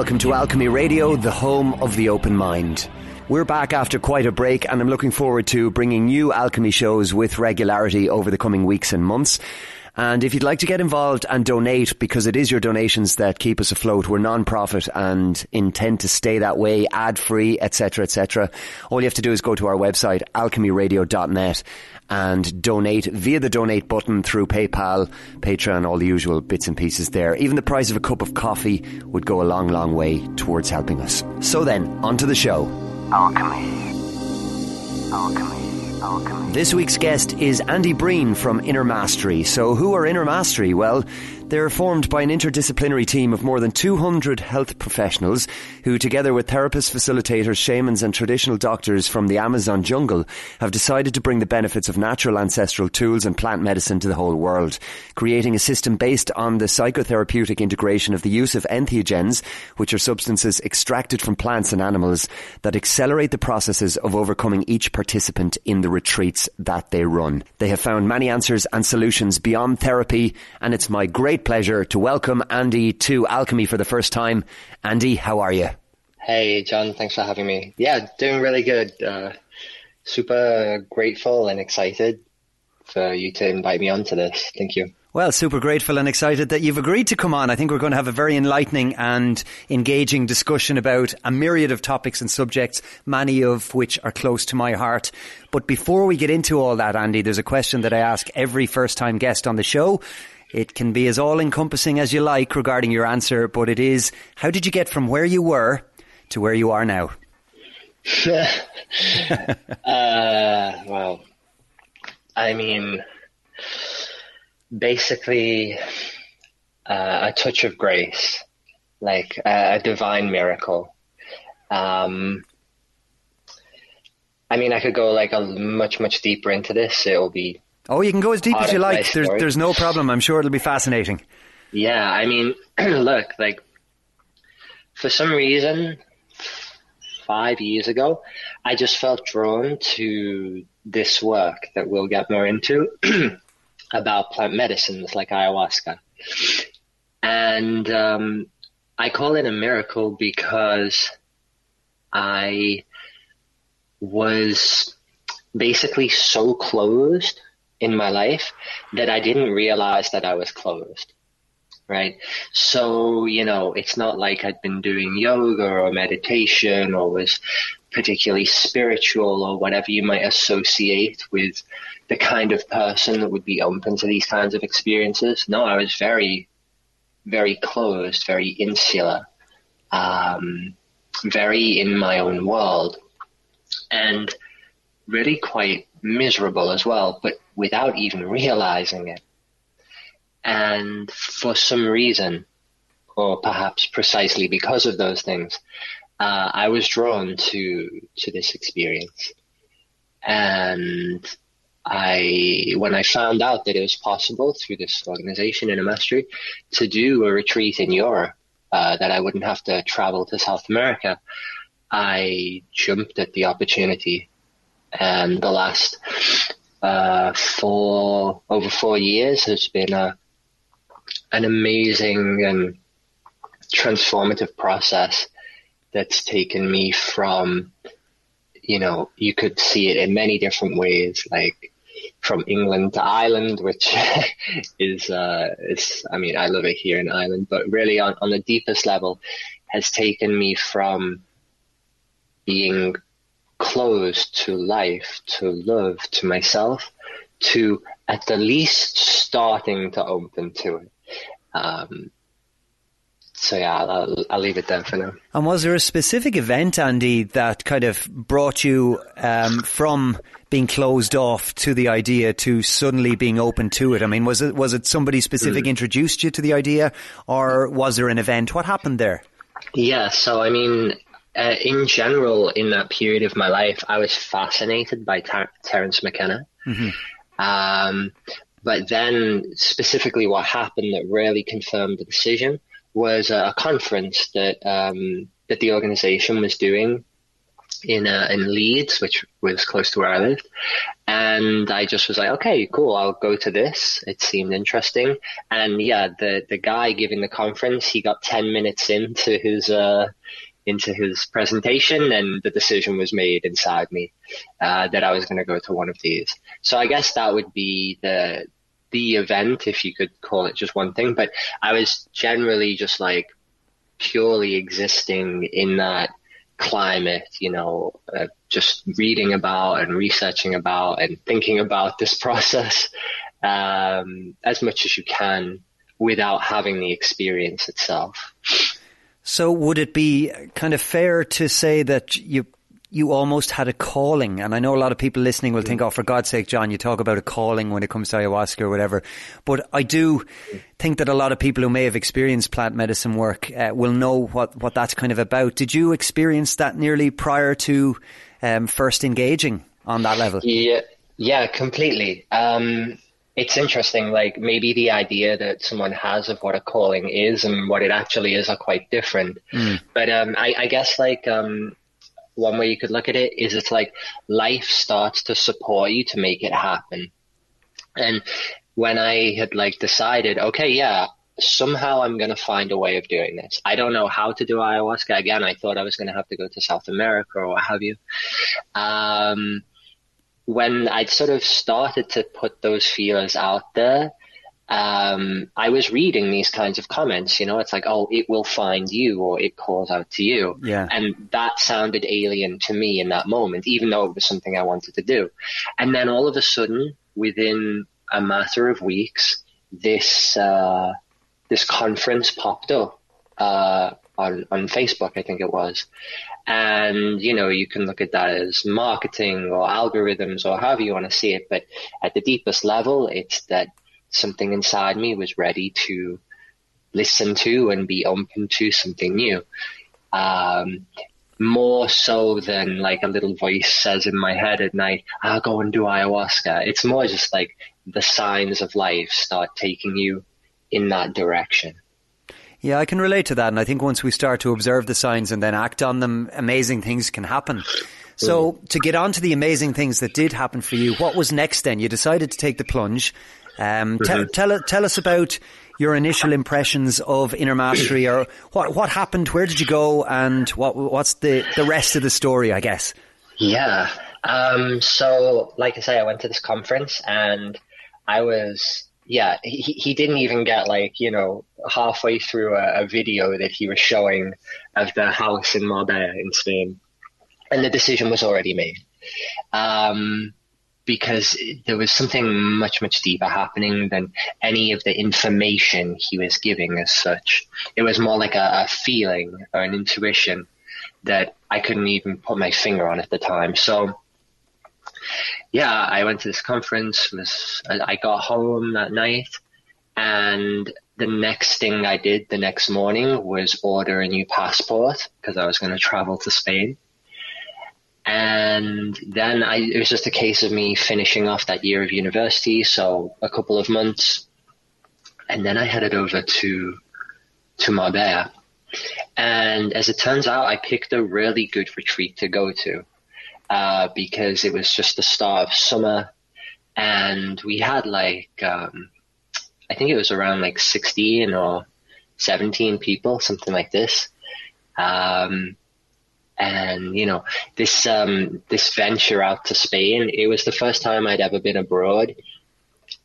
welcome to Alchemy Radio, the home of the open mind. We're back after quite a break and I'm looking forward to bringing new Alchemy shows with regularity over the coming weeks and months. And if you'd like to get involved and donate, because it is your donations that keep us afloat, we're non-profit and intend to stay that way, ad-free, etc., etc. All you have to do is go to our website, alchemyradio.net and donate via the donate button through PayPal, Patreon, all the usual bits and pieces there. Even the price of a cup of coffee would go a long, long way towards helping us. So then, on to the show. Alchemy. Alchemy. This week's guest is Andy Breen from Inner Mastery. So, who are Inner Mastery? Well, they're formed by an interdisciplinary team of more than 200 health professionals who, together with therapists, facilitators, shamans and traditional doctors from the Amazon jungle, have decided to bring the benefits of natural ancestral tools and plant medicine to the whole world, creating a system based on the psychotherapeutic integration of the use of entheogens, which are substances extracted from plants and animals that accelerate the processes of overcoming each participant in the retreats that they run. They have found many answers and solutions beyond therapy, and it's my great pleasure to welcome Andy to Alchemy for the first time. Andy, how are you? Hey, John. Thanks for having me. Yeah, doing really good. Uh, super grateful and excited for you to invite me on to this. Thank you. Well, super grateful and excited that you've agreed to come on. I think we're going to have a very enlightening and engaging discussion about a myriad of topics and subjects, many of which are close to my heart. But before we get into all that, Andy, there's a question that I ask every first time guest on the show. It can be as all encompassing as you like regarding your answer, but it is how did you get from where you were to where you are now? uh, well, I mean, basically, uh, a touch of grace, like a, a divine miracle. Um, I mean, I could go like a much, much deeper into this. It will be Oh, you can go as deep as you like. There's, there's no problem. I'm sure it'll be fascinating. Yeah, I mean, look, like for some reason, five years ago, I just felt drawn to this work that we'll get more into about plant medicines like ayahuasca. And um, I call it a miracle because I was basically so closed in my life that I didn't realize that I was closed. Right. So, you know, it's not like I'd been doing yoga or meditation or was particularly spiritual or whatever you might associate with the kind of person that would be open to these kinds of experiences. No, I was very, very closed, very insular, um, very in my own world and really quite miserable as well. But without even realizing it. And for some reason, or perhaps precisely because of those things, uh, I was drawn to to this experience. And I, when I found out that it was possible through this organization Inner Mastery to do a retreat in Europe, uh, that I wouldn't have to travel to South America, I jumped at the opportunity. And the last uh, for over four years has been a an amazing and transformative process that's taken me from you know you could see it in many different ways like from England to Ireland which is uh is I mean I love it here in Ireland but really on, on the deepest level has taken me from being closed to life, to love, to myself, to at the least starting to open to it. Um, so yeah, I'll, I'll leave it there for now. And was there a specific event, Andy, that kind of brought you um, from being closed off to the idea to suddenly being open to it? I mean, was it was it somebody specific mm. introduced you to the idea, or was there an event? What happened there? Yeah, so I mean, uh, in general, in that period of my life, I was fascinated by Ter- Terence McKenna. Mm-hmm. Um, but then, specifically, what happened that really confirmed the decision was a conference that um, that the organization was doing in uh, in Leeds, which was close to where I lived, and I just was like, okay, cool, I'll go to this. It seemed interesting, and yeah, the the guy giving the conference, he got ten minutes into his uh, into his presentation, and the decision was made inside me uh, that I was going to go to one of these. So I guess that would be the the event, if you could call it just one thing. But I was generally just like purely existing in that climate, you know, uh, just reading about and researching about and thinking about this process um, as much as you can without having the experience itself. So, would it be kind of fair to say that you you almost had a calling. And I know a lot of people listening will think, oh, for God's sake, John, you talk about a calling when it comes to ayahuasca or whatever. But I do think that a lot of people who may have experienced plant medicine work uh, will know what, what that's kind of about. Did you experience that nearly prior to um, first engaging on that level? Yeah, yeah, completely. Um, it's interesting, like maybe the idea that someone has of what a calling is and what it actually is are quite different. Mm. But um, I, I, guess like um, one way you could look at it is it's like life starts to support you to make it happen. And when I had like decided, okay, yeah, somehow I'm going to find a way of doing this. I don't know how to do ayahuasca. Again, I thought I was going to have to go to South America or what have you. Um, when I'd sort of started to put those feelers out there, um, I was reading these kinds of comments, you know, it's like, oh, it will find you or it calls out to you. Yeah. And that sounded alien to me in that moment, even though it was something I wanted to do. And then all of a sudden, within a matter of weeks, this, uh, this conference popped up, uh, on, on Facebook, I think it was. And, you know, you can look at that as marketing or algorithms or however you want to see it. But at the deepest level, it's that something inside me was ready to listen to and be open to something new. Um, more so than like a little voice says in my head at night, I'll go and do ayahuasca. It's more just like the signs of life start taking you in that direction. Yeah, I can relate to that. And I think once we start to observe the signs and then act on them, amazing things can happen. So to get on to the amazing things that did happen for you, what was next then? You decided to take the plunge. Um, mm-hmm. tell, tell us about your initial impressions of inner mastery or what, what happened, where did you go and what, what's the, the rest of the story, I guess? Yeah. Um, so like I say, I went to this conference and I was, yeah, he, he didn't even get like, you know, halfway through a, a video that he was showing of the house in Marbella in Spain and the decision was already made. Um, because there was something much, much deeper happening than any of the information he was giving as such. It was more like a, a feeling or an intuition that I couldn't even put my finger on at the time. So, yeah, I went to this conference. Was I got home that night, and the next thing I did the next morning was order a new passport because I was going to travel to Spain. And then I, it was just a case of me finishing off that year of university, so a couple of months, and then I headed over to to Marbella. And as it turns out, I picked a really good retreat to go to uh, because it was just the start of summer, and we had like um, I think it was around like sixteen or seventeen people, something like this. Um, and you know this um, this venture out to Spain. It was the first time I'd ever been abroad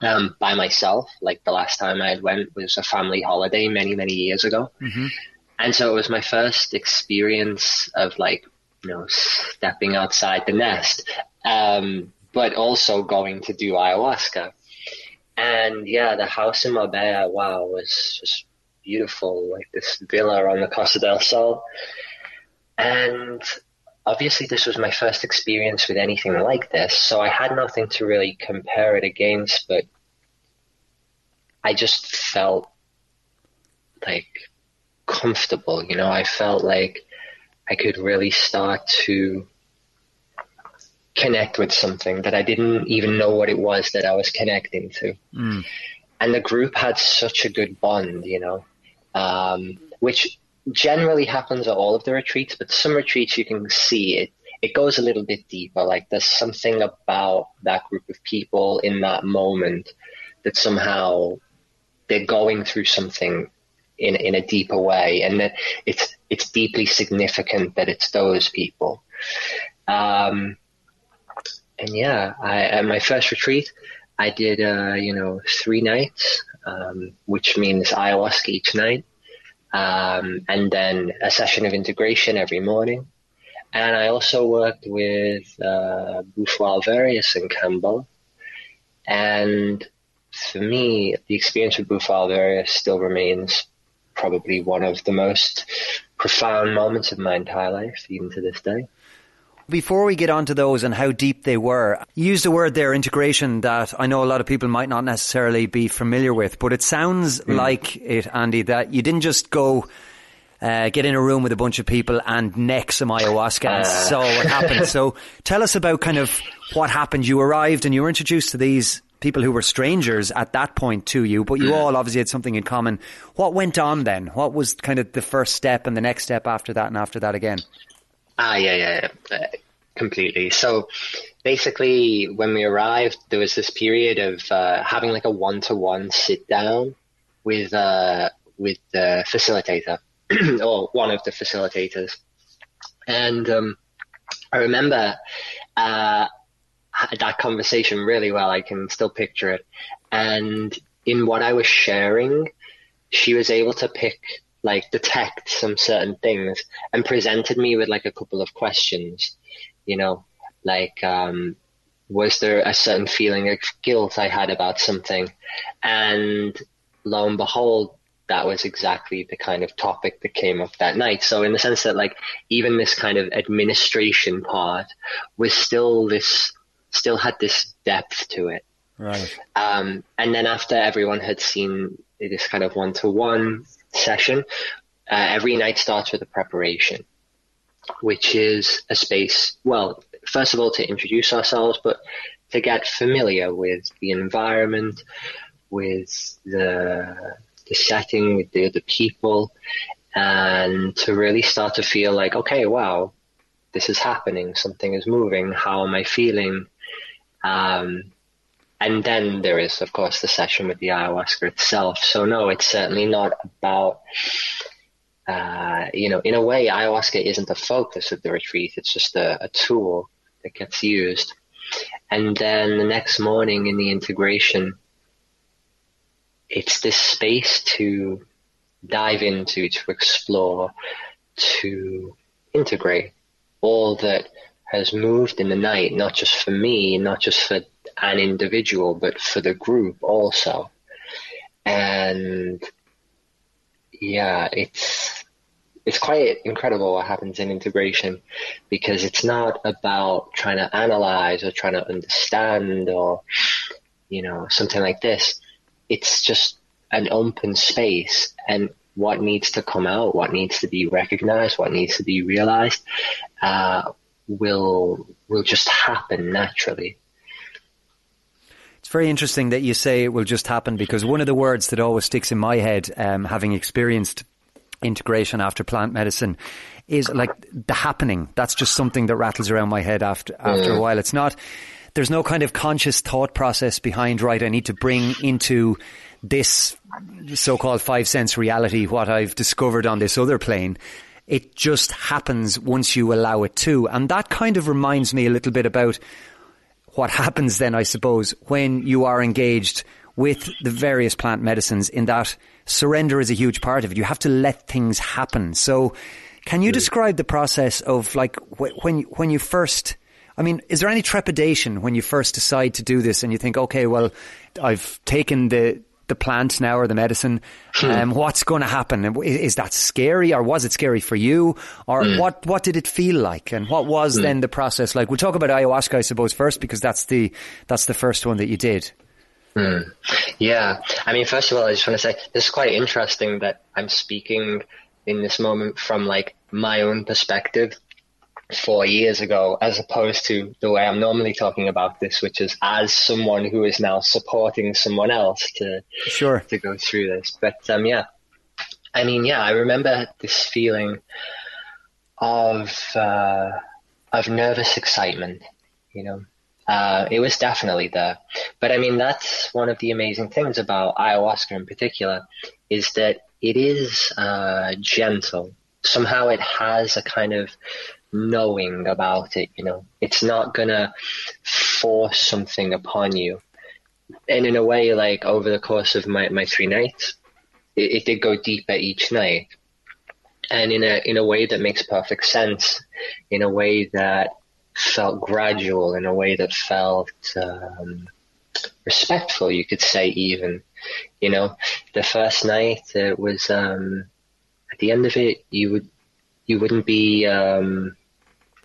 um, by myself. Like the last time I went was a family holiday many many years ago, mm-hmm. and so it was my first experience of like you know stepping outside the nest, um, but also going to do ayahuasca. And yeah, the house in Marbella, wow, was just beautiful, like this villa on the Costa del Sol. And obviously this was my first experience with anything like this, so I had nothing to really compare it against, but I just felt like comfortable, you know, I felt like I could really start to connect with something that I didn't even know what it was that I was connecting to. Mm. And the group had such a good bond, you know, um, which generally happens at all of the retreats, but some retreats you can see it. It goes a little bit deeper. Like there's something about that group of people in that moment that somehow they're going through something in in a deeper way, and that it's it's deeply significant that it's those people. Um, and yeah, I, at my first retreat, I did uh, you know three nights, um, which means ayahuasca each night um, and then a session of integration every morning. And I also worked with uh, Bufo Alvarius in Kambo. And for me, the experience with Bufo Alvarius still remains probably one of the most profound moments of my entire life, even to this day. Before we get onto those and how deep they were, you used a word there, integration, that I know a lot of people might not necessarily be familiar with, but it sounds mm. like it, Andy, that you didn't just go uh, get in a room with a bunch of people and neck some ayahuasca and uh. saw what happened. so tell us about kind of what happened. You arrived and you were introduced to these people who were strangers at that point to you, but you mm. all obviously had something in common. What went on then? What was kind of the first step and the next step after that and after that again? Ah, yeah, yeah, uh, completely. So basically, when we arrived, there was this period of uh, having like a one-to-one sit down with uh, with the facilitator or one of the facilitators, and um, I remember uh, that conversation really well. I can still picture it, and in what I was sharing, she was able to pick like detect some certain things and presented me with like a couple of questions, you know, like, um, was there a certain feeling of guilt I had about something? And lo and behold, that was exactly the kind of topic that came up that night. So in the sense that like even this kind of administration part was still this, still had this depth to it. Right. Um, and then after everyone had seen this kind of one to one session, uh, every night starts with a preparation, which is a space, well, first of all, to introduce ourselves, but to get familiar with the environment, with the, the setting, with the other people, and to really start to feel like, okay, wow, this is happening, something is moving, how am I feeling? Um, and then there is, of course, the session with the ayahuasca itself. So no, it's certainly not about, uh, you know, in a way, ayahuasca isn't the focus of the retreat. It's just a, a tool that gets used. And then the next morning in the integration, it's this space to dive into, to explore, to integrate all that has moved in the night, not just for me, not just for an individual, but for the group also. And yeah, it's it's quite incredible what happens in integration because it's not about trying to analyze or trying to understand or you know something like this. It's just an open space and what needs to come out, what needs to be recognized, what needs to be realized, uh, will will just happen naturally. It's very interesting that you say it will just happen because one of the words that always sticks in my head, um, having experienced integration after plant medicine, is like the happening. That's just something that rattles around my head after after a while. It's not. There's no kind of conscious thought process behind. Right, I need to bring into this so-called five sense reality what I've discovered on this other plane. It just happens once you allow it to, and that kind of reminds me a little bit about what happens then, I suppose, when you are engaged with the various plant medicines in that surrender is a huge part of it. You have to let things happen. So can you describe the process of like when, when you first, I mean, is there any trepidation when you first decide to do this and you think, okay, well, I've taken the, the plant now or the medicine. Hmm. Um, what's going to happen? Is, is, that scary or was it scary for you? Or mm. what, what did it feel like? And what was mm. then the process like? We'll talk about ayahuasca, I suppose, first, because that's the, that's the first one that you did. Mm. Yeah. I mean, first of all, I just want to say this is quite interesting that I'm speaking in this moment from like my own perspective four years ago, as opposed to the way I'm normally talking about this, which is as someone who is now supporting someone else to sure to go through this. But um, yeah, I mean, yeah, I remember this feeling of uh, of nervous excitement. You know, uh, it was definitely there. But I mean, that's one of the amazing things about ayahuasca in particular is that it is uh, gentle. Somehow it has a kind of knowing about it, you know. It's not gonna force something upon you. And in a way, like over the course of my, my three nights, it, it did go deeper each night. And in a in a way that makes perfect sense, in a way that felt gradual, in a way that felt um, respectful, you could say even. You know, the first night it was um, at the end of it, you would you wouldn't be um,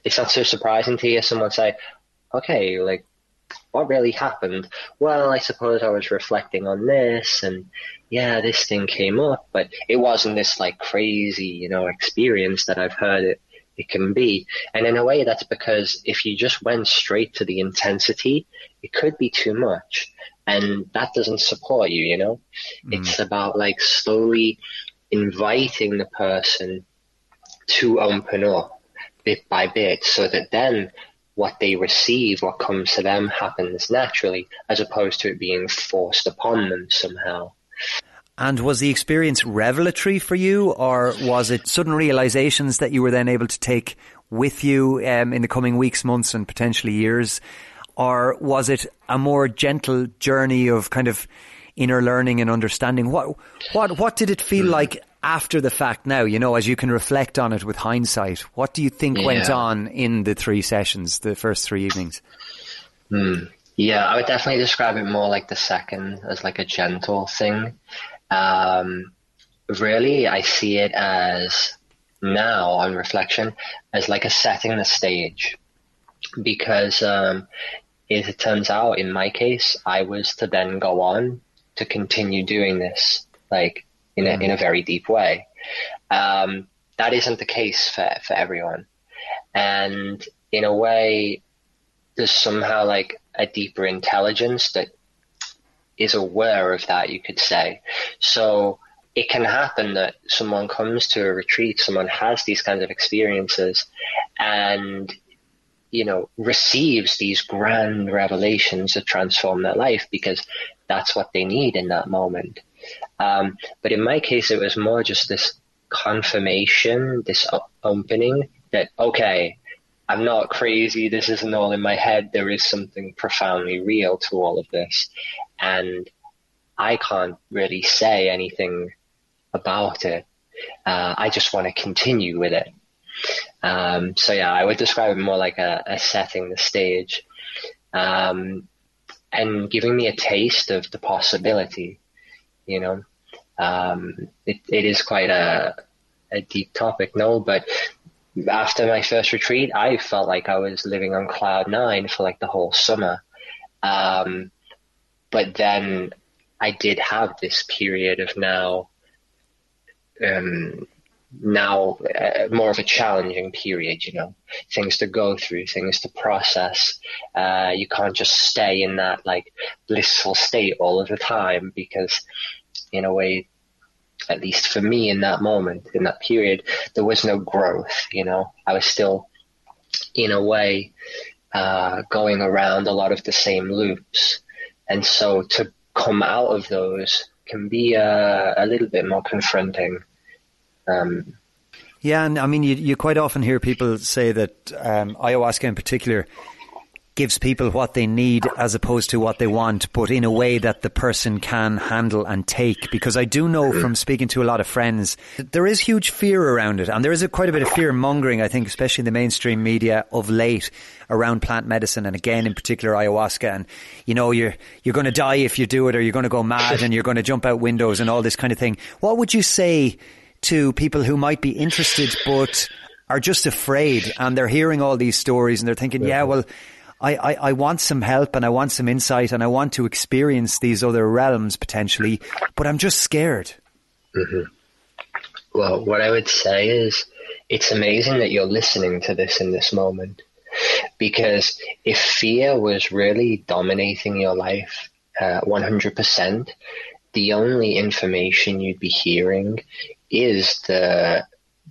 it's not so surprising to hear someone say, okay, like, what really happened? Well, I suppose I was reflecting on this and yeah, this thing came up, but it wasn't this like crazy, you know, experience that I've heard it, it can be. And in a way, that's because if you just went straight to the intensity, it could be too much. And that doesn't support you, you know? Mm. It's about like slowly inviting the person to open up bit by bit so that then what they receive, what comes to them happens naturally as opposed to it being forced upon them somehow. And was the experience revelatory for you or was it sudden realizations that you were then able to take with you um, in the coming weeks, months and potentially years? Or was it a more gentle journey of kind of inner learning and understanding? What, what, what did it feel mm. like after the fact now, you know, as you can reflect on it with hindsight, what do you think yeah. went on in the three sessions, the first three evenings? Hmm. Yeah, I would definitely describe it more like the second as like a gentle thing. Um, really, I see it as now on reflection as like a setting the stage because um, as it turns out, in my case, I was to then go on to continue doing this. Like in a, in a very deep way. Um, that isn't the case for, for everyone. And in a way, there's somehow like a deeper intelligence that is aware of that, you could say. So it can happen that someone comes to a retreat, someone has these kinds of experiences and, you know, receives these grand revelations that transform their life because that's what they need in that moment. Um, but in my case, it was more just this confirmation, this opening that, okay, I'm not crazy. This isn't all in my head. There is something profoundly real to all of this. And I can't really say anything about it. Uh, I just want to continue with it. Um, so yeah, I would describe it more like a, a setting the stage, um, and giving me a taste of the possibility you know. Um, it, it is quite a, a deep topic, no, but after my first retreat, I felt like I was living on cloud nine for like the whole summer. Um, but then I did have this period of now, um, now uh, more of a challenging period, you know, things to go through, things to process. Uh, you can't just stay in that like blissful state all of the time because in a way, at least for me in that moment, in that period, there was no growth, you know, I was still in a way, uh, going around a lot of the same loops. And so to come out of those can be uh, a little bit more confronting. Um, yeah, and I mean, you, you quite often hear people say that um, ayahuasca in particular gives people what they need as opposed to what they want, but in a way that the person can handle and take. Because I do know from speaking to a lot of friends, there is huge fear around it. And there is a, quite a bit of fear mongering, I think, especially in the mainstream media of late around plant medicine and again, in particular, ayahuasca. And, you know, you're, you're going to die if you do it or you're going to go mad and you're going to jump out windows and all this kind of thing. What would you say to people who might be interested but are just afraid and they're hearing all these stories and they're thinking, yeah, well, I, I, I want some help and I want some insight and I want to experience these other realms potentially, but I'm just scared. Mm-hmm. Well, what I would say is it's amazing that you're listening to this in this moment because if fear was really dominating your life uh, 100%, the only information you'd be hearing is the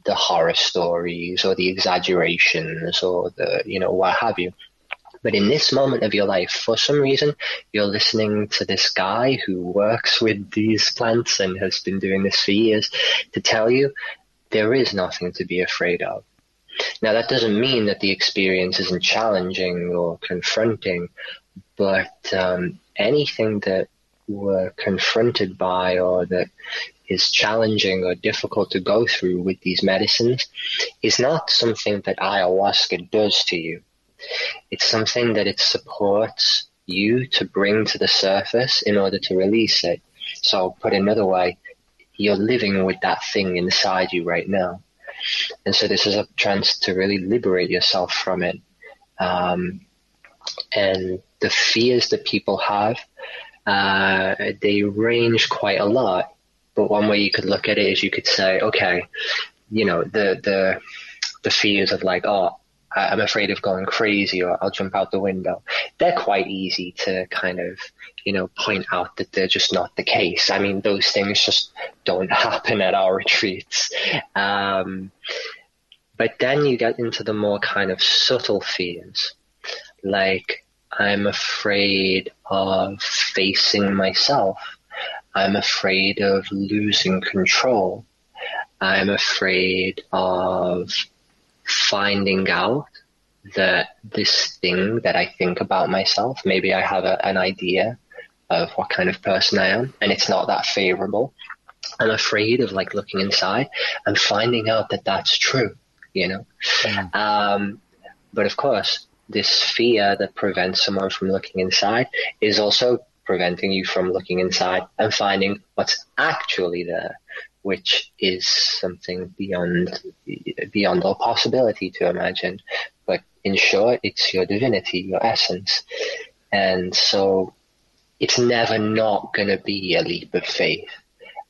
the horror stories or the exaggerations or the you know what have you but in this moment of your life, for some reason, you're listening to this guy who works with these plants and has been doing this for years to tell you there is nothing to be afraid of. Now, that doesn't mean that the experience isn't challenging or confronting, but um, anything that we're confronted by or that is challenging or difficult to go through with these medicines is not something that ayahuasca does to you. It's something that it supports you to bring to the surface in order to release it. So put another way, you're living with that thing inside you right now. And so this is a chance to really liberate yourself from it. Um, and the fears that people have, uh, they range quite a lot. But one way you could look at it is you could say, okay, you know, the, the, the fears of like, oh, I'm afraid of going crazy or I'll jump out the window. They're quite easy to kind of, you know, point out that they're just not the case. I mean, those things just don't happen at our retreats. Um, but then you get into the more kind of subtle fears, like I'm afraid of facing myself. I'm afraid of losing control. I'm afraid of finding out that this thing that I think about myself, maybe I have a, an idea of what kind of person I am, and it's not that favorable. I'm afraid of like looking inside and finding out that that's true, you know. Mm. Um, but of course, this fear that prevents someone from looking inside is also preventing you from looking inside and finding what's actually there which is something beyond beyond all possibility to imagine. But in short, it's your divinity, your essence, and so it's never not going to be a leap of faith,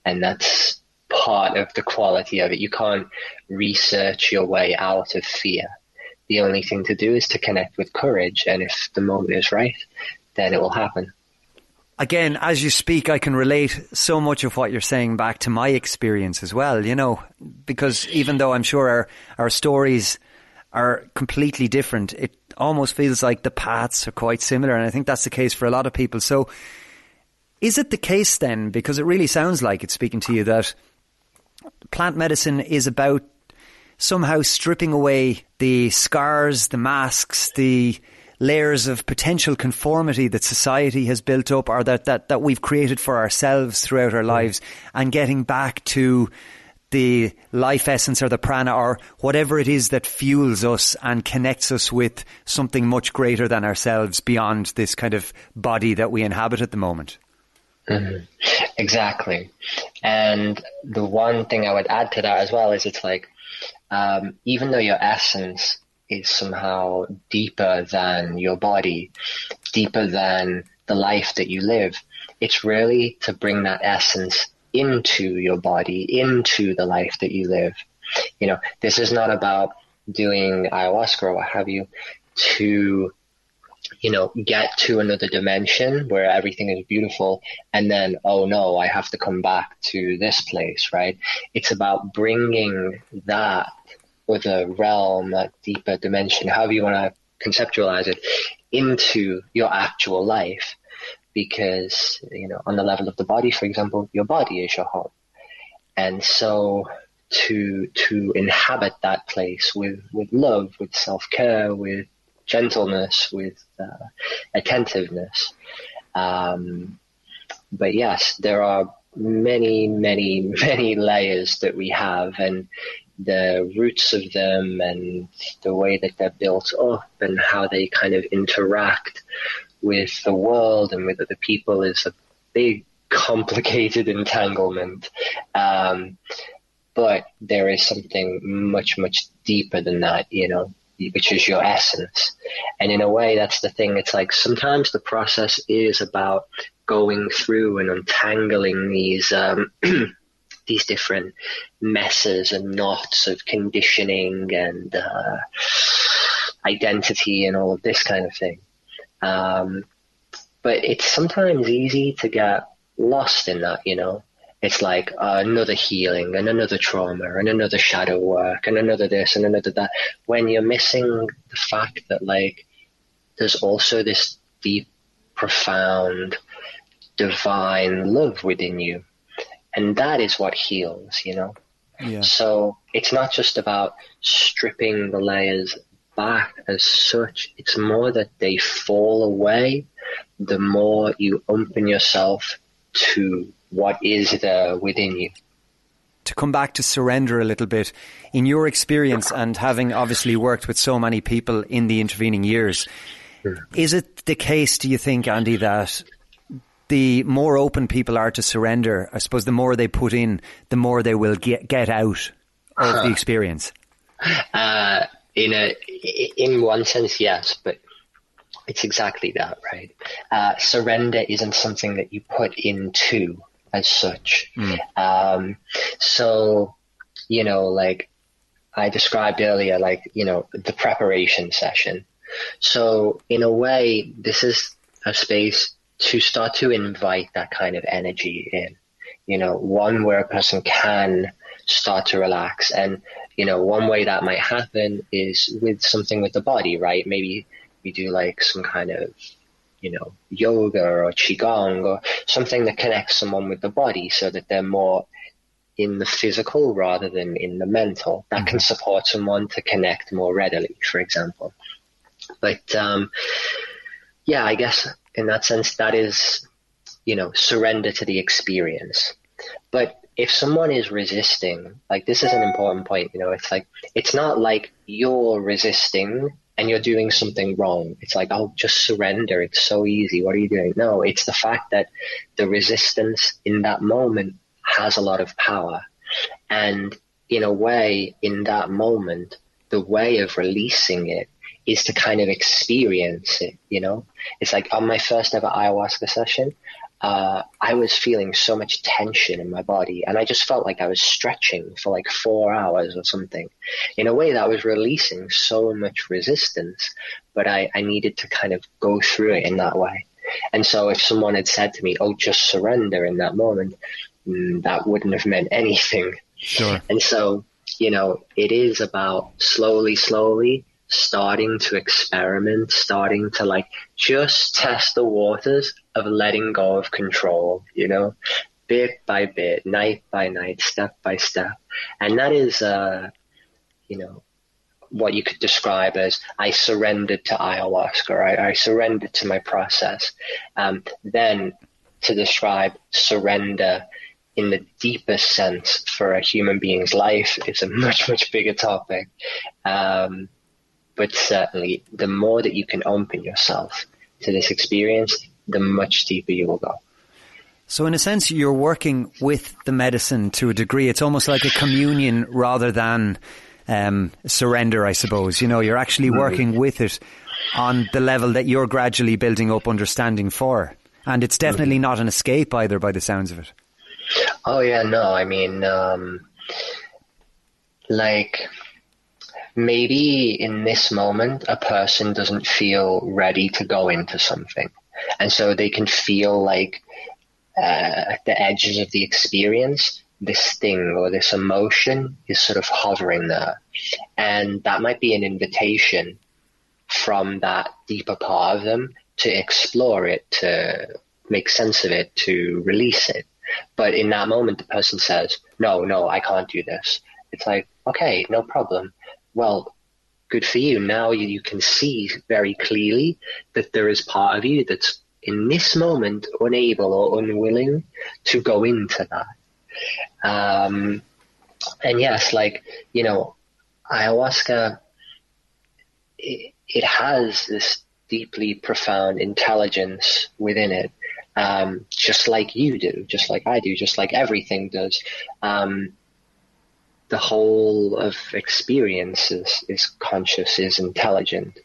and that's part of the quality of it. You can't research your way out of fear. The only thing to do is to connect with courage, and if the moment is right, then it will happen again, as you speak, I can relate so much of what you're saying back to my experience as well, you know, because even though I'm sure our, our stories are completely different, it almost feels like the paths are quite similar. And I think that's the case for a lot of people. So is it the case then, because it really sounds like it's speaking to you that plant medicine is about somehow stripping away the scars, the masks, the layers of potential conformity that society has built up or that, that, that we've created for ourselves throughout our lives and getting back to the life essence or the prana or whatever it is that fuels us and connects us with something much greater than ourselves beyond this kind of body that we inhabit at the moment. Mm-hmm. Exactly. And the one thing I would add to that as well is it's like, um, even though your essence is somehow deeper than your body, deeper than the life that you live. It's really to bring that essence into your body, into the life that you live. You know, this is not about doing ayahuasca or what have you to, you know, get to another dimension where everything is beautiful and then, oh no, I have to come back to this place, right? It's about bringing that or the realm, that deeper dimension, however you want to conceptualize it, into your actual life. Because, you know, on the level of the body, for example, your body is your home. And so to, to inhabit that place with, with love, with self-care, with gentleness, with uh, attentiveness. Um, but yes, there are many, many, many layers that we have, and the roots of them, and the way that they're built up, and how they kind of interact with the world and with other people is a big, complicated entanglement. Um, but there is something much, much deeper than that, you know, which is your essence. And in a way, that's the thing. It's like sometimes the process is about going through and untangling these um, these different messes and knots of conditioning and uh, identity and all of this kind of thing. Um, but it's sometimes easy to get lost in that, you know. It's like uh, another healing and another trauma and another shadow work and another this and another that. When you're missing the fact that like there's also this deep, profound, divine love within you, and that is what heals. You know. Yeah. So it's not just about stripping the layers back as such. It's more that they fall away the more you open yourself to what is there within you. To come back to surrender a little bit, in your experience and having obviously worked with so many people in the intervening years, hmm. is it the case, do you think, Andy, that the more open people are to surrender, I suppose the more they put in, the more they will get, get out of the experience? Uh, in a, in one sense, yes, but it's exactly that, right? Uh, surrender isn't something that you put into as such. Mm. Um, so, you know, like I described earlier, like, you know, the preparation session. So in a way, this is a space to start to invite that kind of energy in, you know, one where a person can start to relax. And, you know, one way that might happen is with something with the body, right? Maybe we do like some kind of you know, yoga or qigong or something that connects someone with the body so that they're more in the physical rather than in the mental. That mm-hmm. can support someone to connect more readily, for example. But um, yeah, I guess in that sense, that is, you know, surrender to the experience. But if someone is resisting, like this is an important point, you know, it's like, it's not like you're resisting and you're doing something wrong. It's like, oh, just surrender. It's so easy. What are you doing? No, it's the fact that the resistance in that moment has a lot of power. And in a way, in that moment, the way of releasing it is to kind of experience it, you know? It's like on my first ever ayahuasca session, uh, I was feeling so much tension in my body, and I just felt like I was stretching for like four hours or something. In a way, that was releasing so much resistance, but I, I needed to kind of go through it in that way. And so, if someone had said to me, "Oh, just surrender," in that moment, mm, that wouldn't have meant anything. Sure. And so, you know, it is about slowly, slowly starting to experiment, starting to like just test the waters of letting go of control, you know, bit by bit, night by night, step by step. And that is, uh, you know, what you could describe as I surrendered to ayahuasca? I surrendered to my process. Um, then to describe surrender in the deepest sense for a human being's life is a much, much bigger topic. Um, but certainly the more that you can open yourself to this experience, the much deeper you will go. So, in a sense, you're working with the medicine to a degree. It's almost like a communion rather than um, surrender, I suppose. You know, you're actually working with it on the level that you're gradually building up understanding for. And it's definitely mm-hmm. not an escape either, by the sounds of it. Oh, yeah, no. I mean, um, like, maybe in this moment a person doesn't feel ready to go into something. And so they can feel like uh, at the edges of the experience this thing or this emotion is sort of hovering there. And that might be an invitation from that deeper part of them to explore it to make sense of it to release it. But in that moment the person says no no i can't do this. It's like okay no problem well, good for you. Now you, you can see very clearly that there is part of you that's in this moment unable or unwilling to go into that. Um, and yes, like, you know, ayahuasca, it, it has this deeply profound intelligence within it, um, just like you do, just like I do, just like everything does. Um, the whole of experience is, is conscious, is intelligent.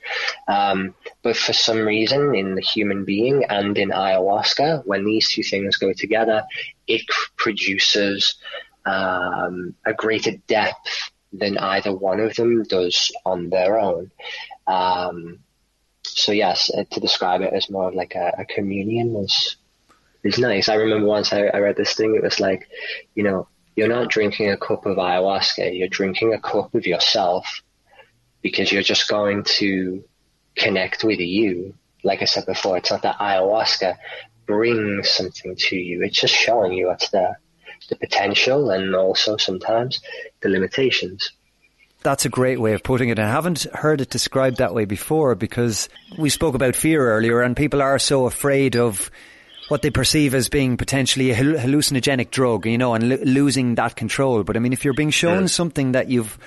Um, but for some reason, in the human being and in ayahuasca, when these two things go together, it produces um, a greater depth than either one of them does on their own. Um, so yes, uh, to describe it as more of like a, a communion was is nice. I remember once I, I read this thing. It was like, you know, you're not drinking a cup of ayahuasca. You're drinking a cup of yourself because you're just going to connect with you. Like I said before, it's not that ayahuasca brings something to you. It's just showing you what's there, the potential and also sometimes the limitations. That's a great way of putting it. I haven't heard it described that way before because we spoke about fear earlier and people are so afraid of what they perceive as being potentially a hallucinogenic drug, you know, and lo- losing that control. But I mean, if you're being shown something that you've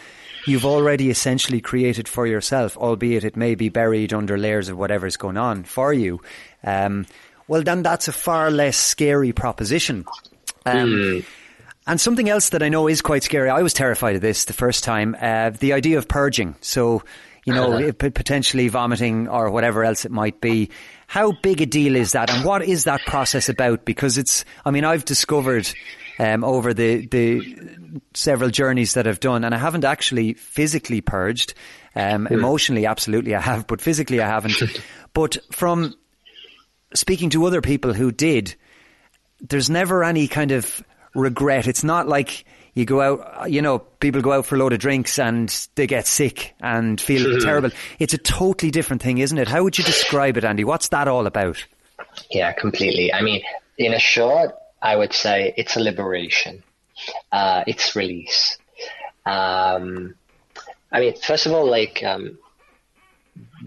you've already essentially created for yourself, albeit it may be buried under layers of whatever's going on for you, um, well, then that's a far less scary proposition. Um, mm. And something else that I know is quite scary. I was terrified of this the first time. Uh, the idea of purging. So, you know, potentially vomiting or whatever else it might be. How big a deal is that, and what is that process about? Because it's, I mean, I've discovered um, over the the several journeys that I've done, and I haven't actually physically purged. Um, Emotionally, absolutely, I have, but physically, I haven't. but from speaking to other people who did, there's never any kind of regret. It's not like you go out, you know, people go out for a load of drinks and they get sick and feel mm-hmm. terrible. It's a totally different thing, isn't it? How would you describe it, Andy? What's that all about? Yeah, completely. I mean, in a short, I would say it's a liberation. Uh, it's release. Um, I mean, first of all, like, um,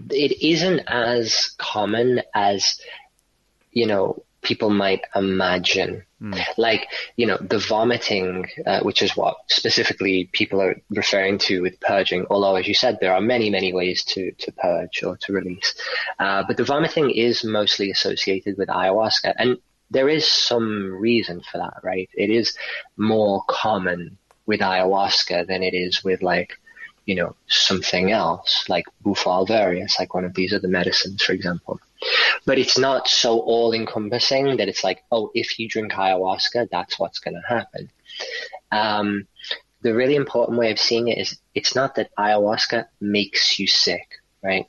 it isn't as common as, you know, people might imagine. Mm. Like, you know, the vomiting, uh, which is what specifically people are referring to with purging, although, as you said, there are many, many ways to, to purge or to release. Uh, but the vomiting is mostly associated with ayahuasca. And there is some reason for that, right? It is more common with ayahuasca than it is with like, you know, something else, like Bufo alvarius, like one of these other medicines, for example. But it's not so all encompassing that it's like, oh, if you drink ayahuasca, that's what's going to happen. Um, the really important way of seeing it is it's not that ayahuasca makes you sick, right?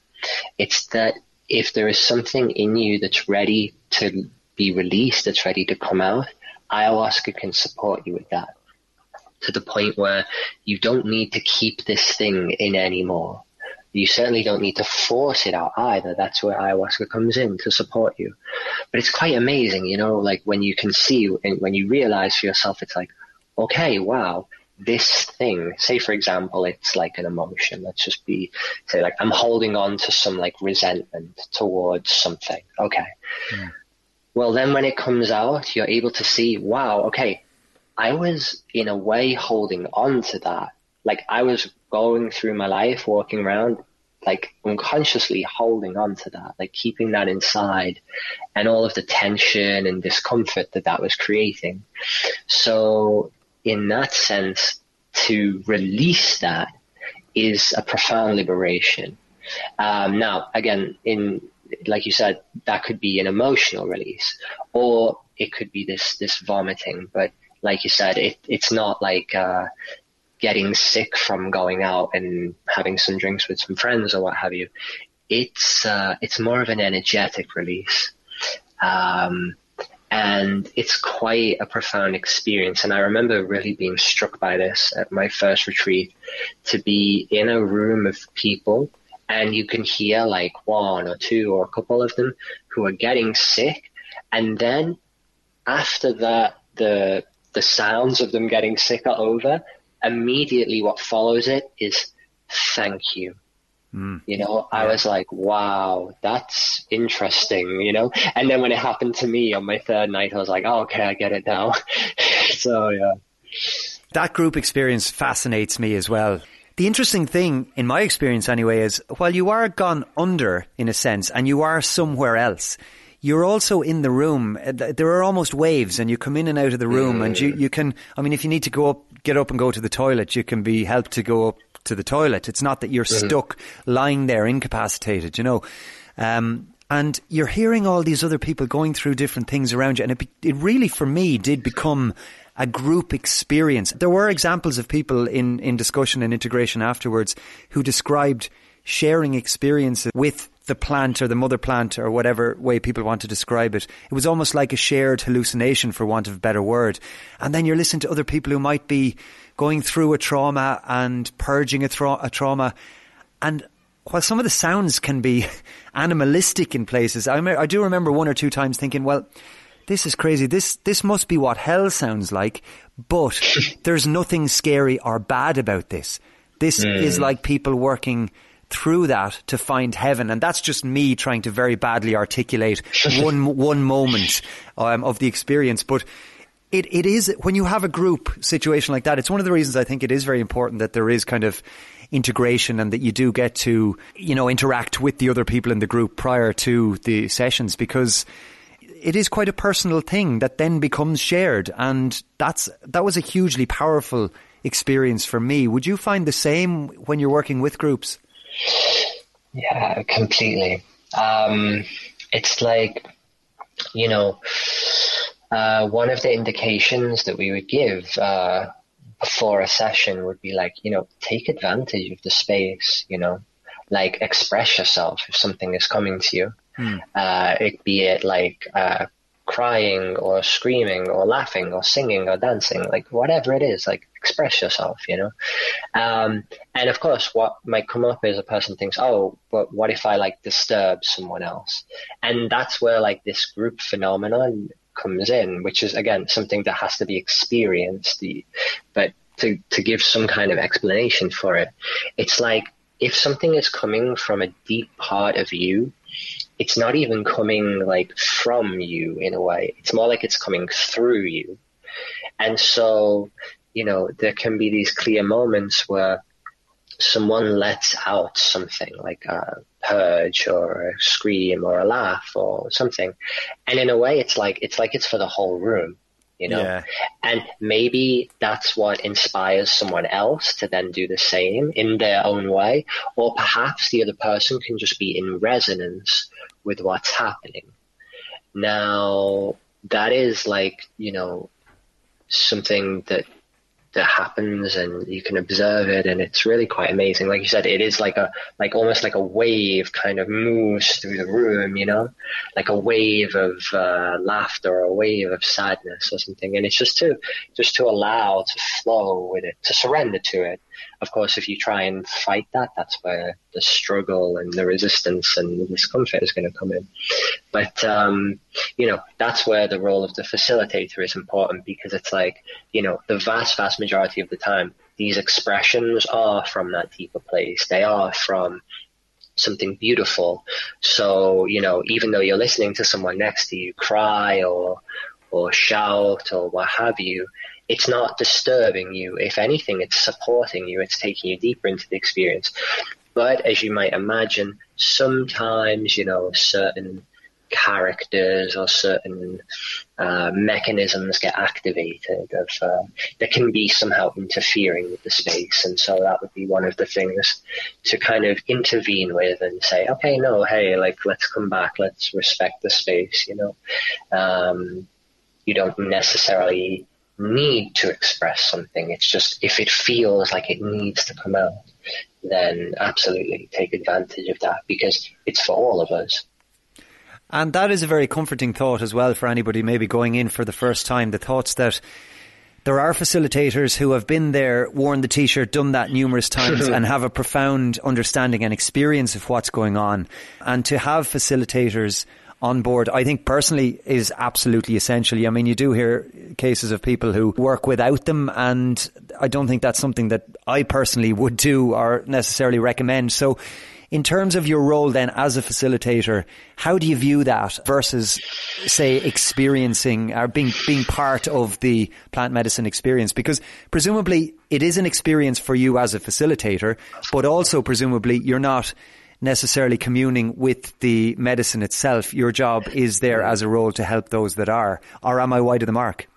It's that if there is something in you that's ready to be released, that's ready to come out, ayahuasca can support you with that to the point where you don't need to keep this thing in anymore. You certainly don't need to force it out either. That's where ayahuasca comes in to support you. But it's quite amazing, you know, like when you can see and when you realize for yourself, it's like, okay, wow, this thing, say for example, it's like an emotion. Let's just be, say like, I'm holding on to some like resentment towards something. Okay. Yeah. Well, then when it comes out, you're able to see, wow, okay, I was in a way holding on to that. Like I was going through my life, walking around, like unconsciously holding on to that, like keeping that inside and all of the tension and discomfort that that was creating. So in that sense, to release that is a profound liberation. Um, now, again, in like you said, that could be an emotional release, or it could be this this vomiting. But like you said, it, it's not like uh, getting sick from going out and having some drinks with some friends or what have you. It's uh, it's more of an energetic release, um, and it's quite a profound experience. And I remember really being struck by this at my first retreat, to be in a room of people and you can hear like one or two or a couple of them who are getting sick, and then after that the the sounds of them getting sick are over, immediately what follows it is thank you. Mm. You know, I was like, wow, that's interesting, you know? And then when it happened to me on my third night, I was like, oh, okay, I get it now. so, yeah. That group experience fascinates me as well. The interesting thing, in my experience anyway, is while you are gone under, in a sense, and you are somewhere else, you're also in the room. Uh, there are almost waves, and you come in and out of the room, mm. and you, you can, I mean, if you need to go up, get up and go to the toilet, you can be helped to go up to the toilet. It's not that you're mm-hmm. stuck lying there incapacitated, you know. Um, and you're hearing all these other people going through different things around you. And it, it really, for me, did become a group experience. There were examples of people in, in discussion and integration afterwards who described sharing experiences with the plant or the mother plant or whatever way people want to describe it. It was almost like a shared hallucination, for want of a better word. And then you're listening to other people who might be going through a trauma and purging a, tra- a trauma. And while some of the sounds can be animalistic in places, I, me- I do remember one or two times thinking, well, this is crazy. This this must be what hell sounds like, but there's nothing scary or bad about this. This mm. is like people working through that to find heaven. And that's just me trying to very badly articulate one, one moment um, of the experience. But it, it is, when you have a group situation like that, it's one of the reasons I think it is very important that there is kind of integration and that you do get to, you know, interact with the other people in the group prior to the sessions because it is quite a personal thing that then becomes shared. And that's, that was a hugely powerful experience for me. Would you find the same when you're working with groups? Yeah, completely. Um, it's like, you know, uh, one of the indications that we would give uh, before a session would be like, you know, take advantage of the space, you know, like express yourself if something is coming to you. Hmm. Uh, it be it like uh, crying or screaming or laughing or singing or dancing, like whatever it is, like express yourself, you know? Um, and of course, what might come up is a person thinks, oh, but what if I like disturb someone else? And that's where like this group phenomenon comes in, which is again something that has to be experienced. But to, to give some kind of explanation for it, it's like if something is coming from a deep part of you, it's not even coming like from you in a way. It's more like it's coming through you. And so, you know, there can be these clear moments where someone lets out something like a purge or a scream or a laugh or something. And in a way, it's like, it's like it's for the whole room you know? Yeah. And maybe that's what inspires someone else to then do the same in their own way. Or perhaps the other person can just be in resonance with what's happening. Now, that is like, you know, something that that happens and you can observe it and it's really quite amazing. Like you said, it is like a, like almost like a wave kind of moves through the room, you know, like a wave of uh, laughter or a wave of sadness or something. And it's just to, just to allow to flow with it, to surrender to it of course, if you try and fight that, that's where the struggle and the resistance and the discomfort is going to come in. But, um, you know, that's where the role of the facilitator is important because it's like, you know, the vast, vast majority of the time, these expressions are from that deeper place. They are from something beautiful. So, you know, even though you're listening to someone next to you cry or, or shout or what have you, it's not disturbing you. If anything, it's supporting you. It's taking you deeper into the experience. But as you might imagine, sometimes, you know, certain characters or certain uh, mechanisms get activated of uh, that can be somehow interfering with the space and so that would be one of the things to kind of intervene with and say okay no hey like let's come back let's respect the space you know um, you don't necessarily need to express something. It's just if it feels like it needs to come out, then absolutely take advantage of that because it's for all of us. And that is a very comforting thought as well for anybody maybe going in for the first time. The thoughts that there are facilitators who have been there, worn the t-shirt, done that numerous times and have a profound understanding and experience of what's going on. And to have facilitators on board, I think personally is absolutely essential. I mean, you do hear cases of people who work without them, and I don't think that's something that I personally would do or necessarily recommend. So, In terms of your role then as a facilitator, how do you view that versus, say, experiencing or being, being part of the plant medicine experience? Because presumably it is an experience for you as a facilitator, but also presumably you're not necessarily communing with the medicine itself. Your job is there as a role to help those that are. Or am I wide of the mark?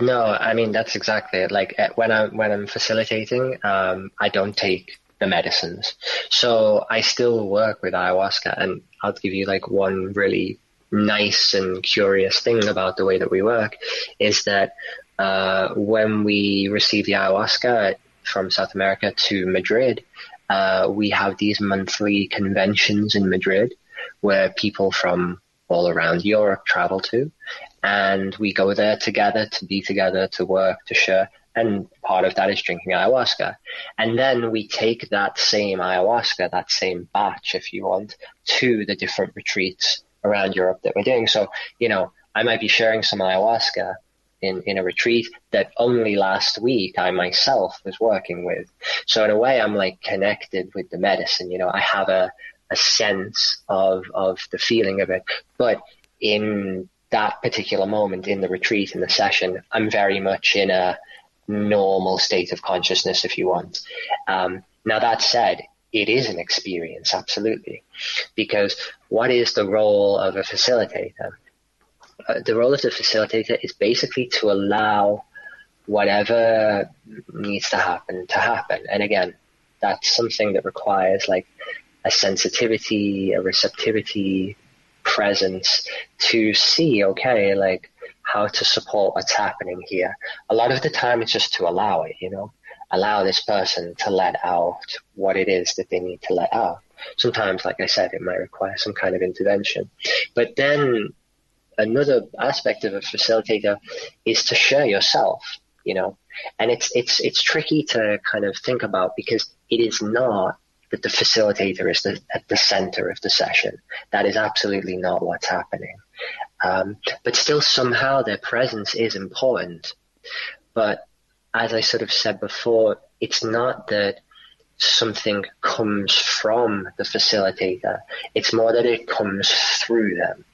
No, I mean that's exactly it. Like eh, when I'm when I'm facilitating, um, I don't take the medicines, so I still work with ayahuasca. And I'll give you like one really nice and curious thing about the way that we work is that uh, when we receive the ayahuasca from South America to Madrid, uh, we have these monthly conventions in Madrid where people from all around Europe travel to, and we go there together to be together, to work, to share. And part of that is drinking ayahuasca. And then we take that same ayahuasca, that same batch, if you want, to the different retreats around Europe that we're doing. So, you know, I might be sharing some ayahuasca in, in a retreat that only last week I myself was working with. So in a way, I'm like connected with the medicine. You know, I have a, a sense of, of the feeling of it. But in that particular moment in the retreat, in the session, I'm very much in a normal state of consciousness, if you want. Um, now, that said, it is an experience, absolutely. Because what is the role of a facilitator? Uh, the role of the facilitator is basically to allow whatever needs to happen to happen. And again, that's something that requires like a sensitivity, a receptivity, presence to see, okay, like how to support what's happening here. A lot of the time it's just to allow it, you know, allow this person to let out what it is that they need to let out. Sometimes, like I said, it might require some kind of intervention. But then another aspect of a facilitator is to share yourself, you know, and it's, it's, it's tricky to kind of think about because it is not that the facilitator is the, at the center of the session. That is absolutely not what's happening. Um, but still somehow their presence is important. But as I sort of said before, it's not that something comes from the facilitator. It's more that it comes through them.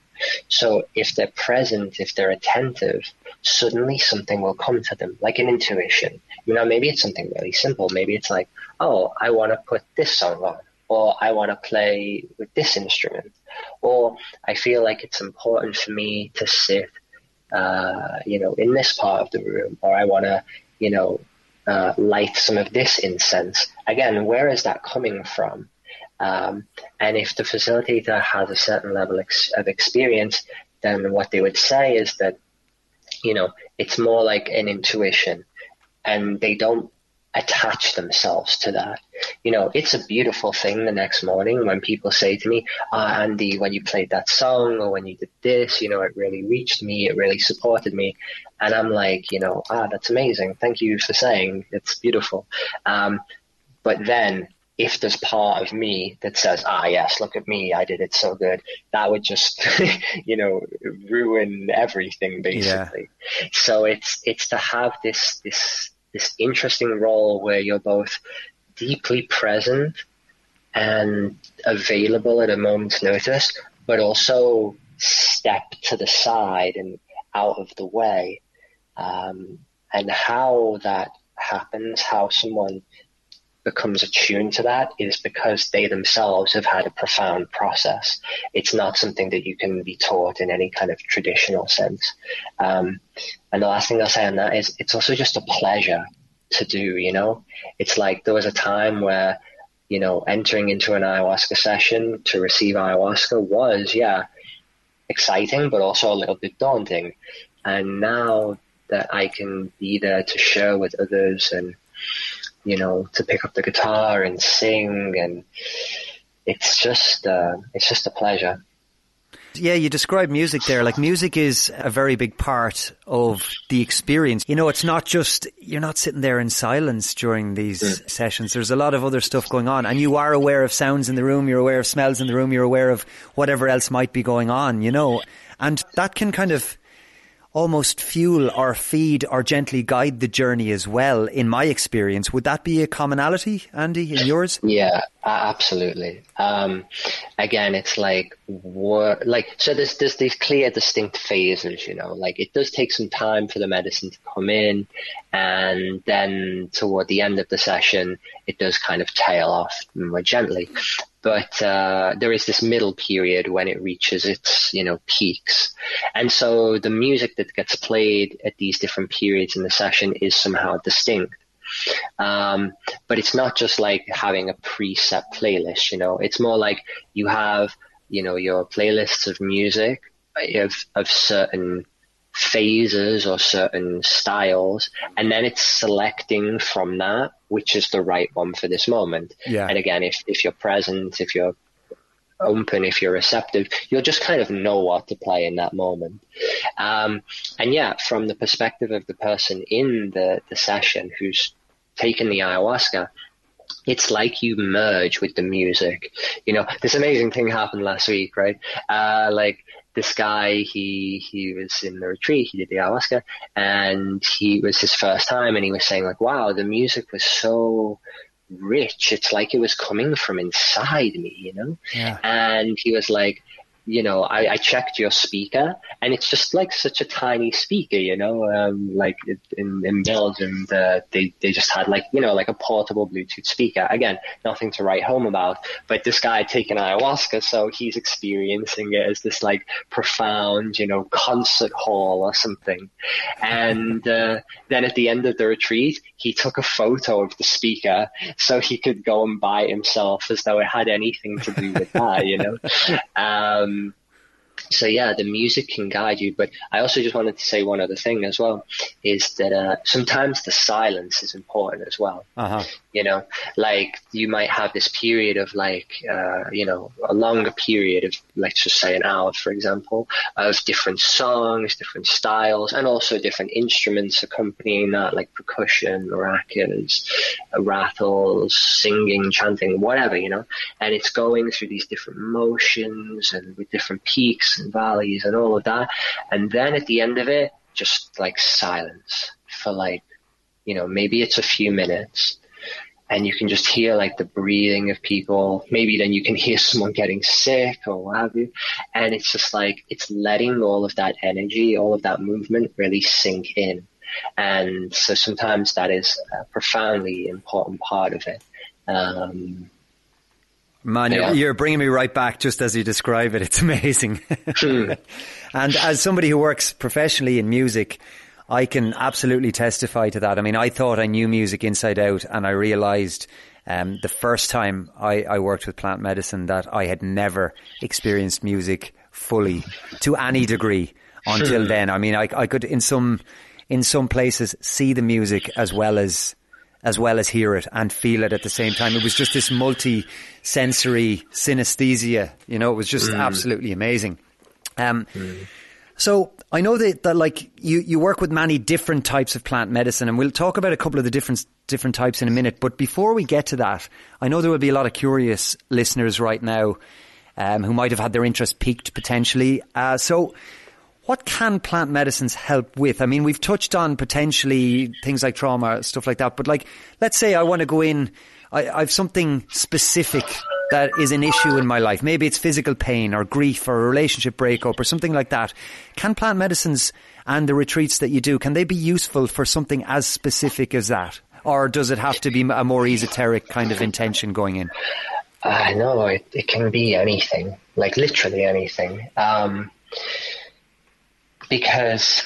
So if they're present, if they're attentive, suddenly something will come to them, like an intuition. You know, maybe it's something really simple. Maybe it's like, oh, I want to put this song on, or I want to play with this instrument, or I feel like it's important for me to sit, uh, you know, in this part of the room, or I want to, you know, uh, light some of this incense. Again, where is that coming from? Um, and if the facilitator has a certain level ex- of experience, then what they would say is that, you know, it's more like an intuition and they don't attach themselves to that. You know, it's a beautiful thing the next morning when people say to me, ah, Andy, when you played that song or when you did this, you know, it really reached me, it really supported me. And I'm like, you know, ah, that's amazing. Thank you for saying it's beautiful. Um, but then if there's part of me that says, ah, yes, look at me, I did it so good, that would just, you know, ruin everything basically. Yeah. So it's, it's to have this, this, this interesting role where you're both deeply present and available at a moment's notice, but also step to the side and out of the way. Um, and how that happens, how someone becomes attuned to that is because they themselves have had a profound process. It's not something that you can be taught in any kind of traditional sense. Um, and the last thing I'll say on that is it's also just a pleasure to do, you know? It's like there was a time where, you know, entering into an ayahuasca session to receive ayahuasca was, yeah, exciting, but also a little bit daunting. And now that I can be there to share with others and you know, to pick up the guitar and sing, and it's just uh, it's just a pleasure. Yeah, you describe music there. Like music is a very big part of the experience. You know, it's not just, you're not sitting there in silence during these mm. sessions. There's a lot of other stuff going on and you are aware of sounds in the room. You're aware of smells in the room. You're aware of whatever else might be going on, you know, and that can kind of almost fuel or feed or gently guide the journey as well, in my experience. Would that be a commonality, Andy, in yours? Yeah, absolutely. Um, again, it's like, what, like, so there's, there's these clear, distinct phases, you know, like it does take some time for the medicine to come in. And then toward the end of the session, it does kind of tail off more gently but uh, there is this middle period when it reaches its you know peaks. And so the music that gets played at these different periods in the session is somehow distinct. Um, but it's not just like having a preset playlist you know. It's more like you have you know your playlists of music of of certain phases or certain styles, and then it's selecting from that which is the right one for this moment. Yeah. And again, if if you're present, if you're open, if you're receptive, you'll just kind of know what to play in that moment. Um, and yeah, from the perspective of the person in the, the session who's taken the ayahuasca, it's like you merge with the music. You know, this amazing thing happened last week, right? Uh, like this guy, he he was in the retreat, he did the ayahuasca, and he was his first time, and he was saying like, "Wow, the music was so rich. It's like it was coming from inside me, you know." Yeah. And he was like, you know, I, I, checked your speaker and it's just like such a tiny speaker, you know, um, like in, in Belgium, the, they, they just had like, you know, like a portable Bluetooth speaker. Again, nothing to write home about, but this guy had taken ayahuasca, so he's experiencing it as this like profound, you know, concert hall or something. And, uh, then at the end of the retreat, he took a photo of the speaker so he could go and buy it himself as though it had anything to do with that, you know? Um, so yeah, the music can guide you. But I also just wanted to say one other thing as well is that uh, sometimes the silence is important as well. Uh-huh. You know, like you might have this period of like, uh, you know, a longer period of, let's just say an hour, for example, of different songs, different styles, and also different instruments accompanying that, like percussion, maracas, uh, rattles, singing, chanting, whatever, you know. And it's going through these different motions and with different peaks and valleys and all of that. And then at the end of it, just like silence for like, you know, maybe it's a few minutes and you can just hear like the breathing of people. Maybe then you can hear someone getting sick or what have you. And it's just like, it's letting all of that energy, all of that movement really sink in. And so sometimes that is a profoundly important part of it. Um, Man, yeah. you're bringing me right back just as you describe it. It's amazing. Hmm. and as somebody who works professionally in music, I can absolutely testify to that. I mean, I thought I knew music inside out and I realized um, the first time I, I worked with plant medicine that I had never experienced music fully to any degree until then. I mean, I, I could in some, in some places see the music as well as as well as hear it and feel it at the same time. It was just this multi-sensory synesthesia. You know, it was just mm. absolutely amazing. Um, mm. So I know that, that like you, you work with many different types of plant medicine and we'll talk about a couple of the different, different types in a minute. But before we get to that, I know there will be a lot of curious listeners right now, um, who might have had their interest piqued potentially. Uh, so what can plant medicines help with? I mean, we've touched on potentially things like trauma, stuff like that, but like, let's say I want to go in, I, I have something specific that is an issue in my life. Maybe it's physical pain or grief or a relationship breakup or something like that. Can plant medicines and the retreats that you do, can they be useful for something as specific as that? Or does it have to be a more esoteric kind of intention going in? I uh, know it, it can be anything, like literally anything. Um, because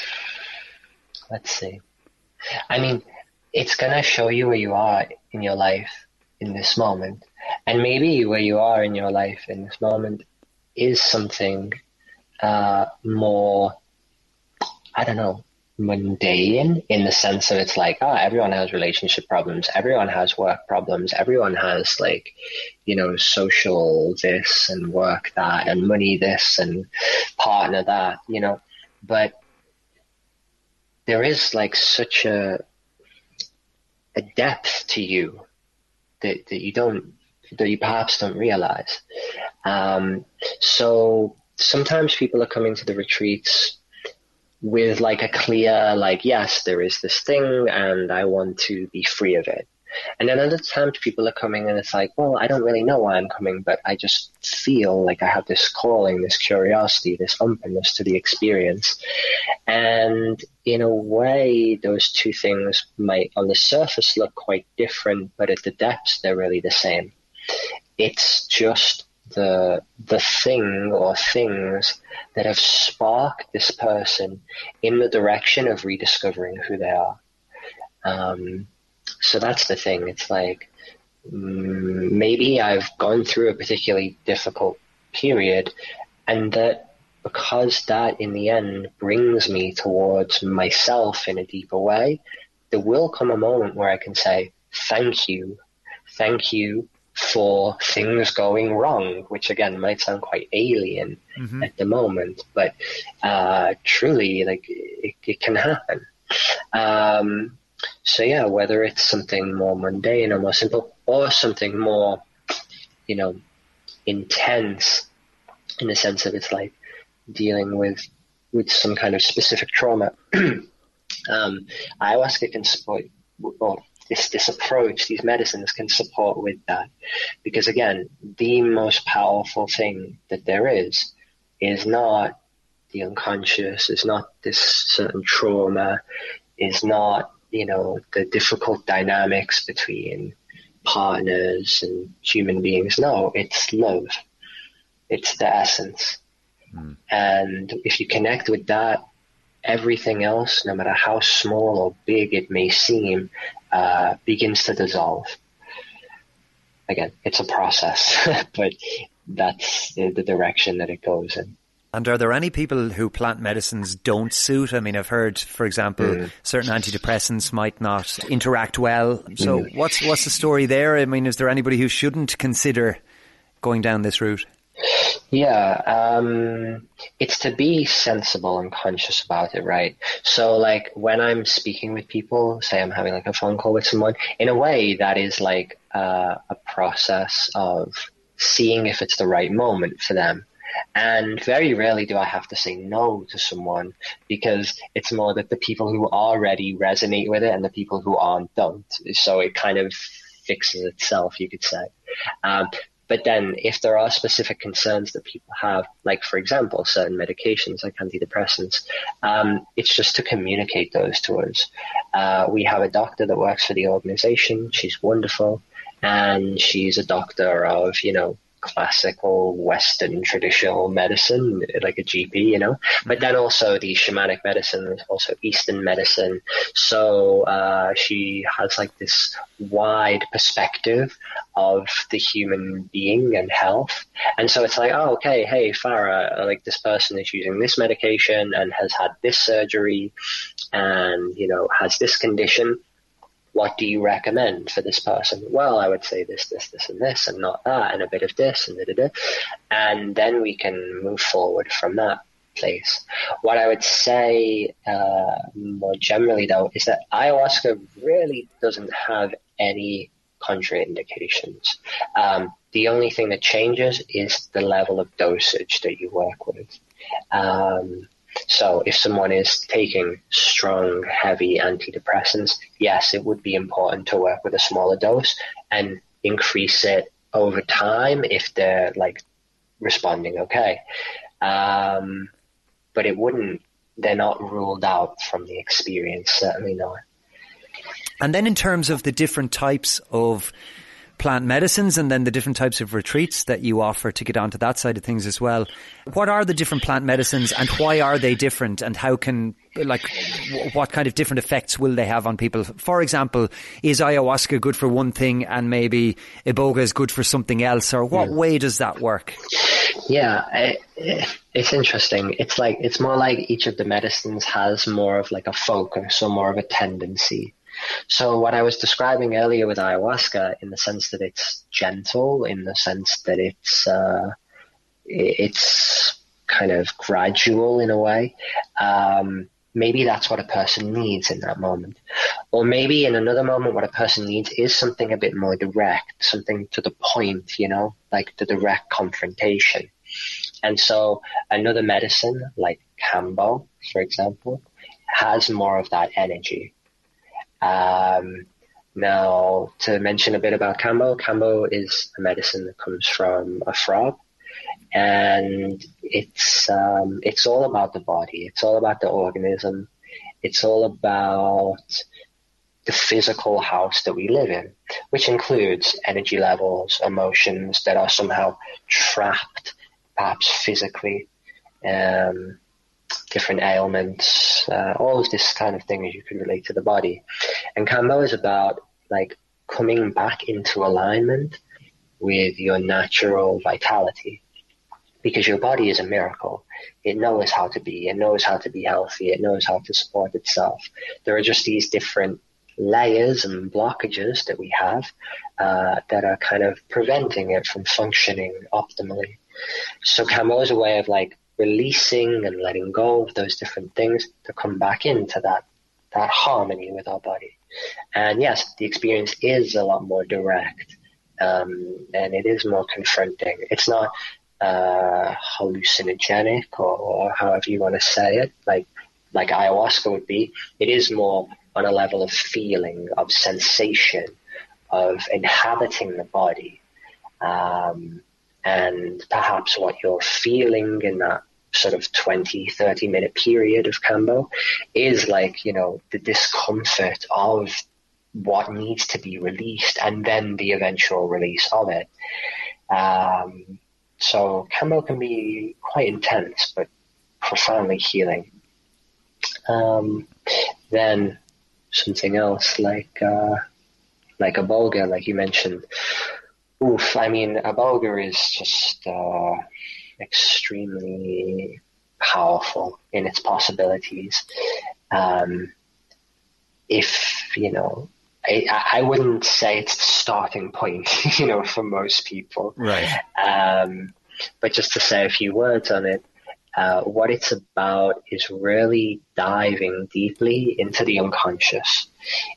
let's see. I mean, it's gonna show you where you are in your life in this moment. And maybe where you are in your life in this moment is something uh, more, I don't know, mundane in the sense of it's like, oh, everyone has relationship problems, everyone has work problems, everyone has like, you know, social this and work that and money this and partner that, you know. But there is like such a a depth to you that, that you don't that you perhaps don't realize. Um, so sometimes people are coming to the retreats with like a clear, like, yes, there is this thing and I want to be free of it. And then other times people are coming and it's like, well, I don't really know why I'm coming, but I just feel like I have this calling, this curiosity, this openness to the experience. And in a way, those two things might on the surface look quite different, but at the depths, they're really the same. It's just the the thing or things that have sparked this person in the direction of rediscovering who they are. Um, so that's the thing. It's like mm, maybe I've gone through a particularly difficult period, and that because that in the end brings me towards myself in a deeper way, there will come a moment where I can say, Thank you. Thank you for things going wrong, which again might sound quite alien mm-hmm. at the moment, but uh, truly, like it, it can happen. Um, so yeah, whether it's something more mundane or more simple, or something more, you know, intense, in the sense of it's like dealing with with some kind of specific trauma. um, ayahuasca can support, or this this approach, these medicines can support with that, because again, the most powerful thing that there is is not the unconscious, is not this certain trauma, is not you know, the difficult dynamics between partners and human beings. No, it's love. It's the essence. Mm. And if you connect with that, everything else, no matter how small or big it may seem, uh, begins to dissolve. Again, it's a process, but that's the, the direction that it goes in. And are there any people who plant medicines don't suit? I mean, I've heard, for example, mm. certain antidepressants might not interact well. So mm. what's what's the story there? I mean, is there anybody who shouldn't consider going down this route? Yeah, um, it's to be sensible and conscious about it, right? So, like, when I'm speaking with people, say I'm having like a phone call with someone, in a way, that is like uh, a process of seeing if it's the right moment for them and very rarely do I have to say no to someone because it's more that the people who already resonate with it and the people who aren't don't. So it kind of fixes itself, you could say. Um, but then if there are specific concerns that people have, like for example, certain medications like antidepressants, um, it's just to communicate those to us. Uh, we have a doctor that works for the organization. She's wonderful. And she's a doctor of, you know, classical Western traditional medicine, like a GP, you know. But then also the shamanic medicine, also Eastern medicine. So uh, she has like this wide perspective of the human being and health. And so it's like, oh, okay, hey, Farah, like this person is using this medication and has had this surgery and, you know, has this condition what do you recommend for this person? Well, I would say this, this, this, and this, and not that, and a bit of this, and da, da, da. And then we can move forward from that place. What I would say uh, more generally, though, is that ayahuasca really doesn't have any contraindications. Um, the only thing that changes is the level of dosage that you work with. Um, so if someone is taking strong, heavy antidepressants, yes, it would be important to work with a smaller dose and increase it over time if they're like responding okay. Um, but it wouldn't, they're not ruled out from the experience, certainly not. And then in terms of the different types of plant medicines and then the different types of retreats that you offer to get onto that side of things as well. What are the different plant medicines and why are they different and how can, like, what kind of different effects will they have on people? For example, is ayahuasca good for one thing and maybe iboga is good for something else or what yeah. way does that work? Yeah, it, it's interesting. It's like, it's more like each of the medicines has more of like a focus or more of a tendency. So what I was describing earlier with ayahuasca, in the sense that it's gentle, in the sense that it's uh, it's kind of gradual in a way. Um, maybe that's what a person needs in that moment. Or maybe in another moment, what a person needs is something a bit more direct, something to the point, you know, like the direct confrontation. And so another medicine like Kambo, for example, has more of that energy. Um, now, to mention a bit about Kambo, Kambo is a medicine that comes from a frog, and it's um, it's all about the body. It's all about the organism. It's all about the physical house that we live in, which includes energy levels, emotions that are somehow trapped, perhaps physically, um, different ailments, uh, all of this kind of thing as you can relate to the body. And Kambo is about like coming back into alignment with your natural vitality because your body is a miracle. It knows how to be, it knows how to be healthy, it knows how to support itself. There are just these different layers and blockages that we have uh, that are kind of preventing it from functioning optimally. So Kambo is a way of like releasing and letting go of those different things to come back into that that harmony with our body. And yes, the experience is a lot more direct, um, and it is more confronting. It's not uh, hallucinogenic or, or however you want to say it, like like ayahuasca would be. It is more on a level of feeling, of sensation, of inhabiting the body. Um, and perhaps what you're feeling in that sort of 20, 30 minute period of Kambo is like, you know, the discomfort of what needs to be released and then the eventual release of it. Um, so Kambo can be quite intense, but profoundly healing. Um, then something else like, uh, like iboga, like you mentioned. Oof, I mean, a iboga is just, uh, extremely powerful in its possibilities. Um, if, you know, I, I, wouldn't say it's the starting point, you know, for most people. Right. Um, but just to say a few words on it, uh, what it's about is really diving deeply into the unconscious,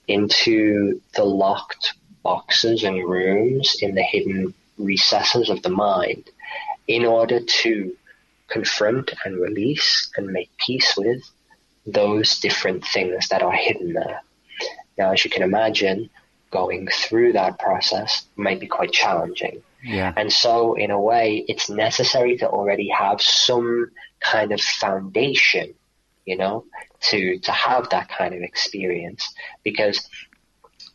into the locked boxes and rooms in the hidden recesses of the mind in order to confront and release and make peace with those different things that are hidden there. Now, as you can imagine, going through that process might be quite challenging. Yeah. And so, in a way, it's necessary to already have some kind of foundation, you know, to, to have that kind of experience. Because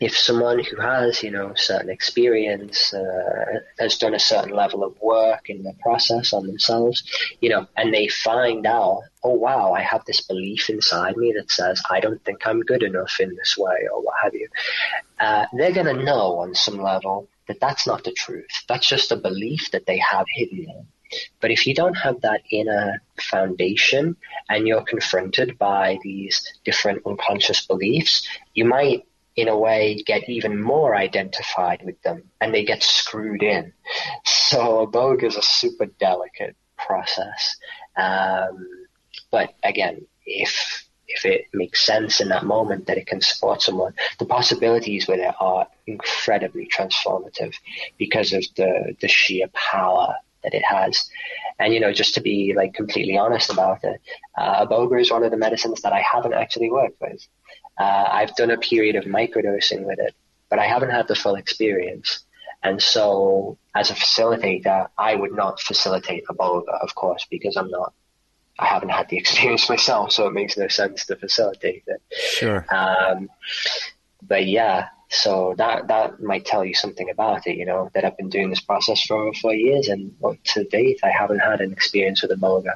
if someone who has, you know, certain experience, uh, has done a certain level of work in the process on themselves, you know, and they find out, oh wow, I have this belief inside me that says I don't think I'm good enough in this way or what have you, uh, they're going to know on some level that that's not the truth. That's just a belief that they have hidden. But if you don't have that inner foundation and you're confronted by these different unconscious beliefs, you might in a way get even more identified with them and they get screwed in. So iboga is a super delicate process. Um, but again, if if it makes sense in that moment that it can support someone, the possibilities with it are incredibly transformative because of the the sheer power that it has. And you know, just to be like completely honest about it, uh, iboga is one of the medicines that I haven't actually worked with. Uh, I've done a period of microdosing with it, but I haven't had the full experience. And so, as a facilitator, I would not facilitate a iboga, of course, because I'm not, I haven't had the experience myself, so it makes no sense to facilitate it. Sure. Um, but yeah, so that that might tell you something about it, you know, that I've been doing this process for over four years, and well, to date, I haven't had an experience with a iboga.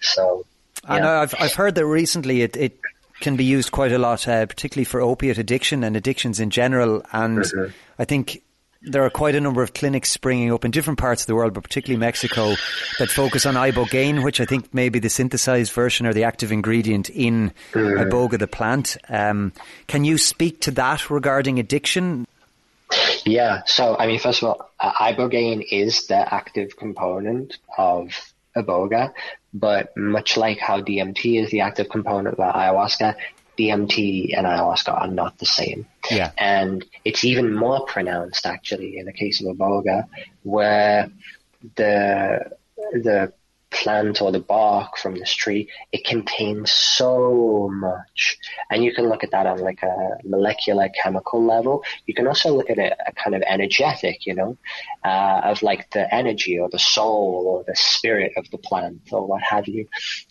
So. Yeah. I know I've I've heard that recently it, it can be used quite a lot, uh, particularly for opiate addiction and addictions in general. And mm-hmm. I think there are quite a number of clinics springing up in different parts of the world, but particularly Mexico, that focus on ibogaine, which I think may be the synthesized version or the active ingredient in mm. iboga, the plant. Um, can you speak to that regarding addiction? Yeah. So, I mean, first of all, uh, ibogaine is the active component of iboga, but much like how DMT is the active component of ayahuasca, DMT and ayahuasca are not the same. Yeah. And it's even more pronounced actually in the case of iboga, where the the plant or the bark from this tree, it contains so much. And you can look at that on like a molecular chemical level. You can also look at it a kind of energetic, you know, uh, of like the energy or the soul or the spirit of the plant or what have you.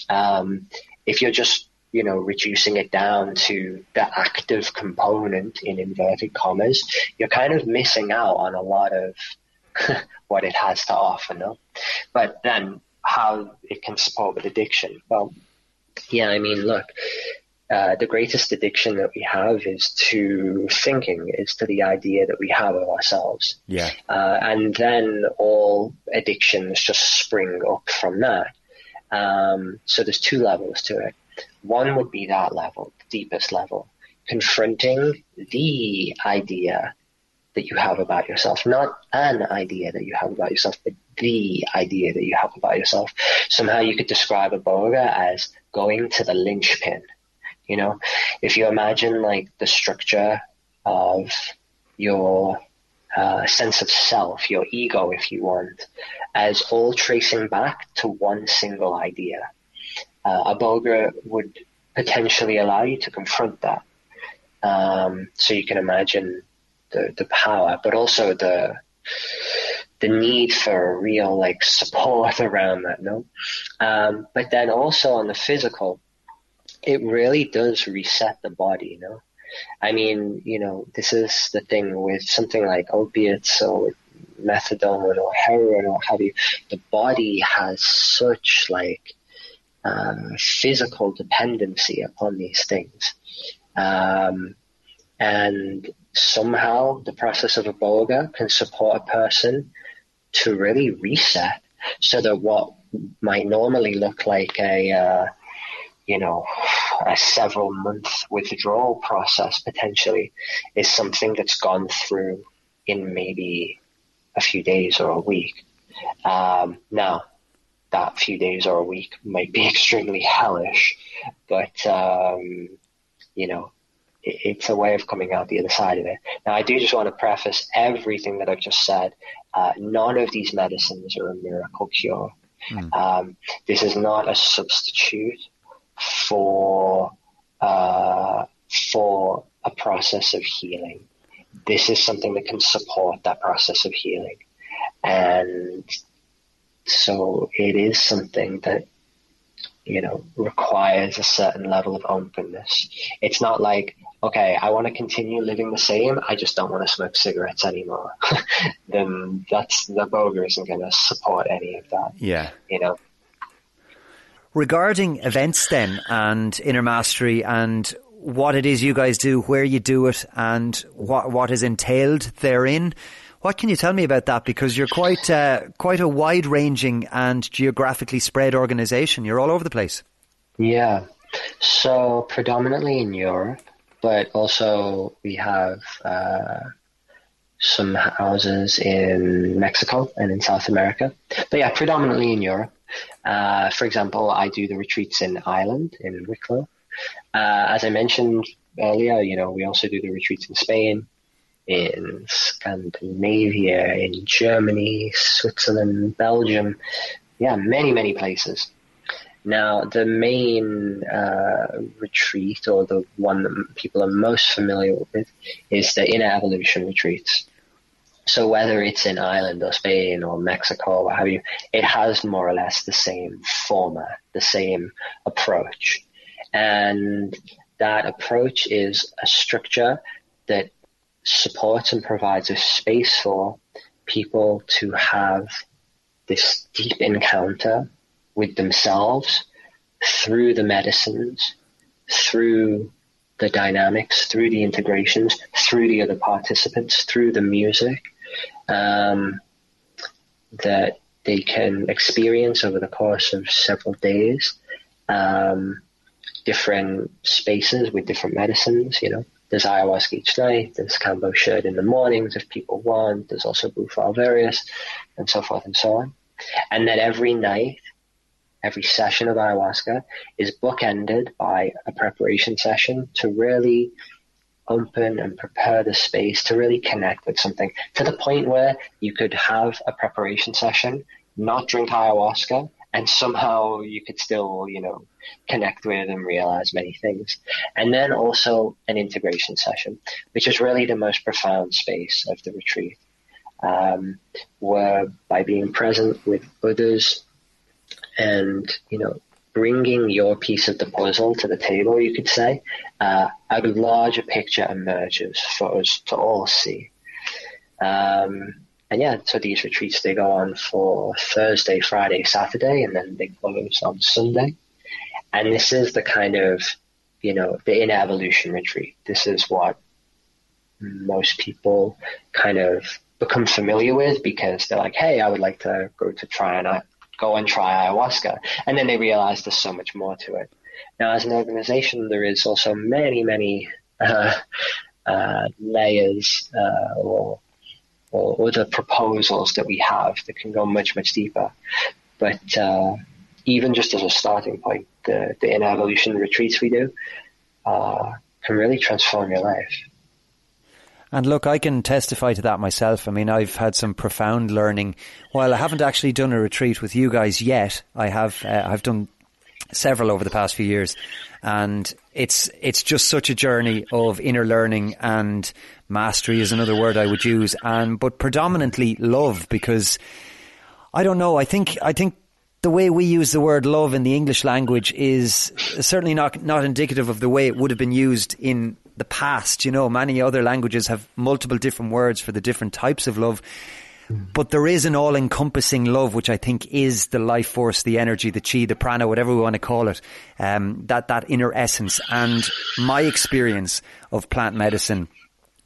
Um, if you're just you know, reducing it down to the active component in inverted commas, you're kind of missing out on a lot of what it has to offer, no? But then how it can support with addiction. Well, yeah, I mean, look, uh, the greatest addiction that we have is to thinking, is to the idea that we have of ourselves. Yeah. Uh, and then all addictions just spring up from that. Um, so there's two levels to it. One would be that level, the deepest level, confronting the idea that you have about yourself, not an idea that you have about yourself, but the idea that you have about yourself. Somehow you could describe iboga as going to the linchpin. You know, if you imagine like the structure of your uh, sense of self, your ego, if you want, as all tracing back to one single idea. Uh, iboga would potentially allow you to confront that. Um, so you can imagine the, the power, but also the the need for a real like support around that, no? Um, but then also on the physical, it really does reset the body, you know? I mean, you know, this is the thing with something like opiates or methadone or heroin or have you. The body has such like uh, physical dependency upon these things. Um, and somehow the process of iboga can support a person to really reset so that what might normally look like a, uh, you know, a several month withdrawal process potentially is something that's gone through in maybe a few days or a week. Um, now, that few days or a week might be extremely hellish, but, um, you know, it's a way of coming out the other side of it. Now, I do just want to preface everything that I've just said. Uh, none of these medicines are a miracle cure. Mm. Um, this is not a substitute for uh, for a process of healing. This is something that can support that process of healing, and so it is something that you know requires a certain level of openness. It's not like okay, I want to continue living the same. I just don't want to smoke cigarettes anymore. then that's the iboga isn't going to support any of that. Yeah, you know. Regarding events, then, and inner mastery, and what it is you guys do, where you do it, and what what is entailed therein. What can you tell me about that? Because you're quite uh, quite a wide ranging and geographically spread organisation. You're all over the place. Yeah. So predominantly in Europe, but also we have uh, some houses in Mexico and in South America. But yeah, predominantly in Europe. Uh, for example, I do the retreats in Ireland, in Wicklow. Uh, as I mentioned earlier, you know, we also do the retreats in Spain, in Scandinavia, in Germany, Switzerland, Belgium. Yeah, many, many places. Now, the main uh, retreat, or the one that people are most familiar with, is the Inner Evolution retreats. So whether it's in Ireland or Spain or Mexico or what have you, it has more or less the same format, the same approach. And that approach is a structure that supports and provides a space for people to have this deep encounter with themselves through the medicines, through the dynamics, through the integrations, through the other participants, through the music, um, that they can experience over the course of several days. Um, different spaces with different medicines, you know. There's ayahuasca each night, there's Shed in the mornings if people want, there's also Bufo alvarius, and so forth and so on. And then every night every session of ayahuasca is bookended by a preparation session to really open and prepare the space to really connect with something to the point where you could have a preparation session, not drink ayahuasca, and somehow you could still, you know, connect with and realize many things. And then also an integration session, which is really the most profound space of the retreat, um, where by being present with others and, you know, bringing your piece of the puzzle to the table, you could say, uh, a larger picture emerges for us to all see. Um, and yeah, so these retreats they go on for Thursday, Friday, Saturday, and then they close on Sunday. And this is the kind of, you know, the inner evolution retreat. This is what most people kind of become familiar with because they're like, hey, I would like to go to try and go and try ayahuasca, and then they realize there's so much more to it. Now, as an organization, there is also many, many uh, uh, layers uh, or or other proposals that we have that can go much, much deeper. But uh, even just as a starting point, the, the inner evolution retreats we do uh, can really transform your life. And look, I can testify to that myself. I mean, I've had some profound learning. While I haven't actually done a retreat with you guys yet, I have. Uh, I've done several over the past few years, and it's it's just such a journey of inner learning and mastery is another word I would use, and but predominantly love because I don't know. I think I think the way we use the word love in the English language is certainly not not indicative of the way it would have been used in the past. You know, many other languages have multiple different words for the different types of love. But there is an all encompassing love, which I think is the life force, the energy, the chi, the prana, whatever we want to call it, um, that, that inner essence. And my experience of plant medicine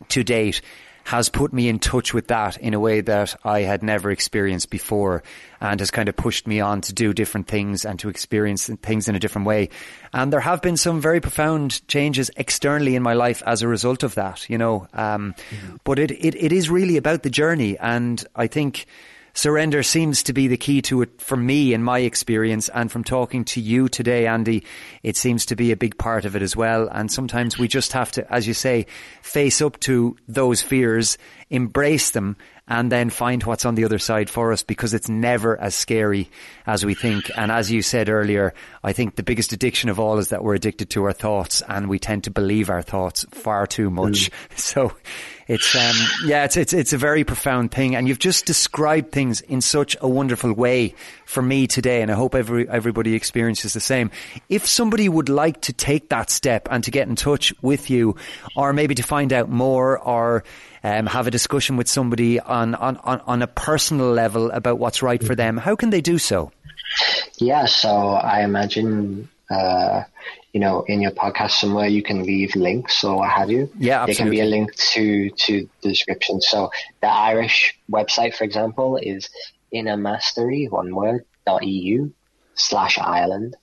to date has put me in touch with that in a way that I had never experienced before and has kind of pushed me on to do different things and to experience things in a different way. And there have been some very profound changes externally in my life as a result of that, you know. Um, mm-hmm. But it, it, it is really about the journey. And I think surrender seems to be the key to it for me in my experience and from talking to you today Andy it seems to be a big part of it as well. And sometimes we just have to as you say face up to those fears embrace them and then find what's on the other side for us because it's never as scary as we think. And as you said earlier, I think the biggest addiction of all is that we're addicted to our thoughts and we tend to believe our thoughts far too much. Mm. So it's, um, yeah, it's, it's, it's a very profound thing. And you've just described things in such a wonderful way for me today. And I hope every, everybody experiences the same. If somebody would like to take that step and to get in touch with you or maybe to find out more or, um, have a discussion with somebody on, on, on, on a personal level about what's right for them, how can they do so? Yeah, so I imagine, uh, you know, in your podcast somewhere you can leave links or what have you. Yeah, absolutely. There can be a link to, to the description. So the Irish website, for example, is innermastery, one word, dot EU slash Ireland.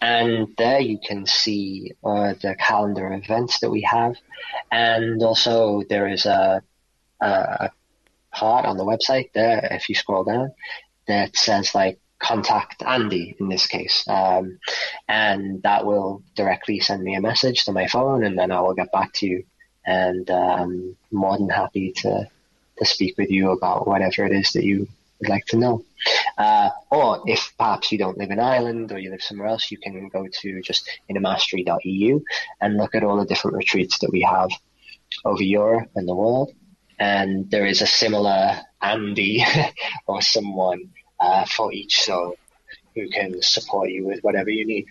And there you can see uh, the calendar events that we have. And also there is a, a part on the website there, if you scroll down, that says like contact Andy in this case. Um, and that will directly send me a message to my phone and then I will get back to you. And I'm more than happy to, to speak with you about whatever it is that you would like to know. Uh, or if perhaps you don't live in Ireland or you live somewhere else, you can go to just innermastery.eu and look at all the different retreats that we have over Europe and the world. And there is a similar Andy or someone uh, for each soul who can support you with whatever you need.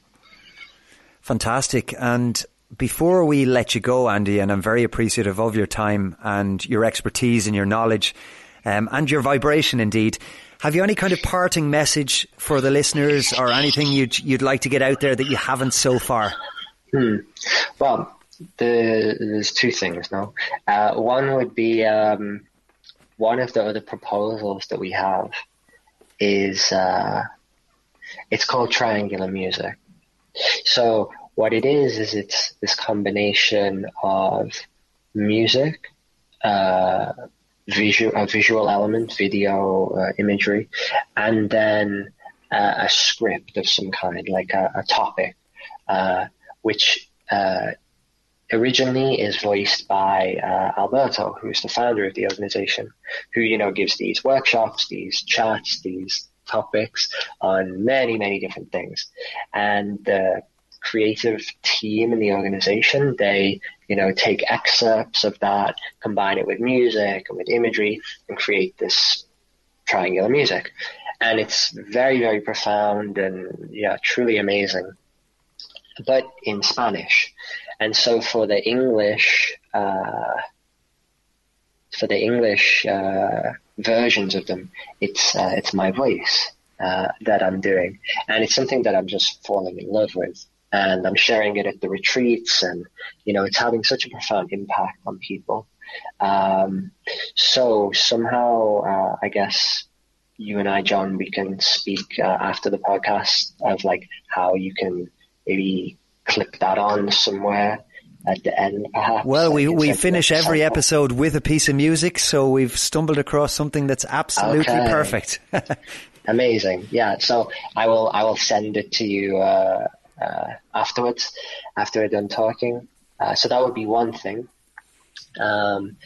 Fantastic. And before we let you go, Andy, and I'm very appreciative of your time and your expertise and your knowledge um, and your vibration indeed. Have you any kind of parting message for the listeners or anything you'd, you'd like to get out there that you haven't so far? Hmm. Well, the, there's two things now. Uh, one would be um, one of the other proposals that we have is uh, it's called triangular music. So what it is is it's this combination of music, uh, visual, a visual element, video, uh, imagery, and then uh, a script of some kind, like a, a topic, uh, which uh, originally is voiced by uh, Alberto, who's the founder of the organization, who you know gives these workshops, these chats, these topics on many, many different things. And the creative team in the organization, they, you know, take excerpts of that, combine it with music and with imagery and create this triangular music. And it's very, very profound and yeah, truly amazing. But in Spanish. And so for the English, uh, for the English uh, versions of them, it's uh, it's my voice uh, that I'm doing, and it's something that I'm just falling in love with, and I'm sharing it at the retreats, and you know, it's having such a profound impact on people. Um, so somehow, uh, I guess you and I, John, we can speak uh, after the podcast of like how you can maybe clip that on somewhere at the end, perhaps. Well, we, we finish every episode with a piece of music, so we've stumbled across something that's absolutely okay. perfect. Amazing. Yeah. So I will, I will send it to you, uh, uh, afterwards, after we're done talking. Uh, so that would be one thing. Um,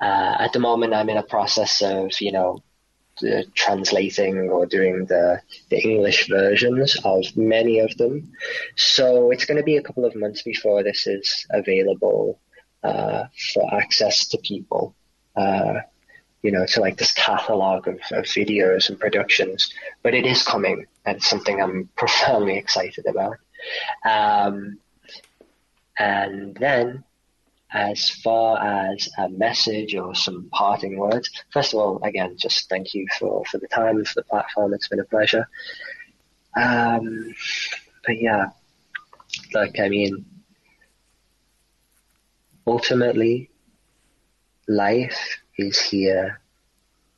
uh, at the moment, I'm in a process of, you know, uh, translating or doing the, the English versions of many of them. So it's going to be a couple of months before this is available uh, for access to people. Uh, you know, to like this catalog of, of, videos and productions, but it is coming and something I'm profoundly excited about. Um, and then as far as a message or some parting words, first of all, again, just thank you for, for the time, and for the platform. It's been a pleasure. Um, but yeah, like, I mean, ultimately, life is here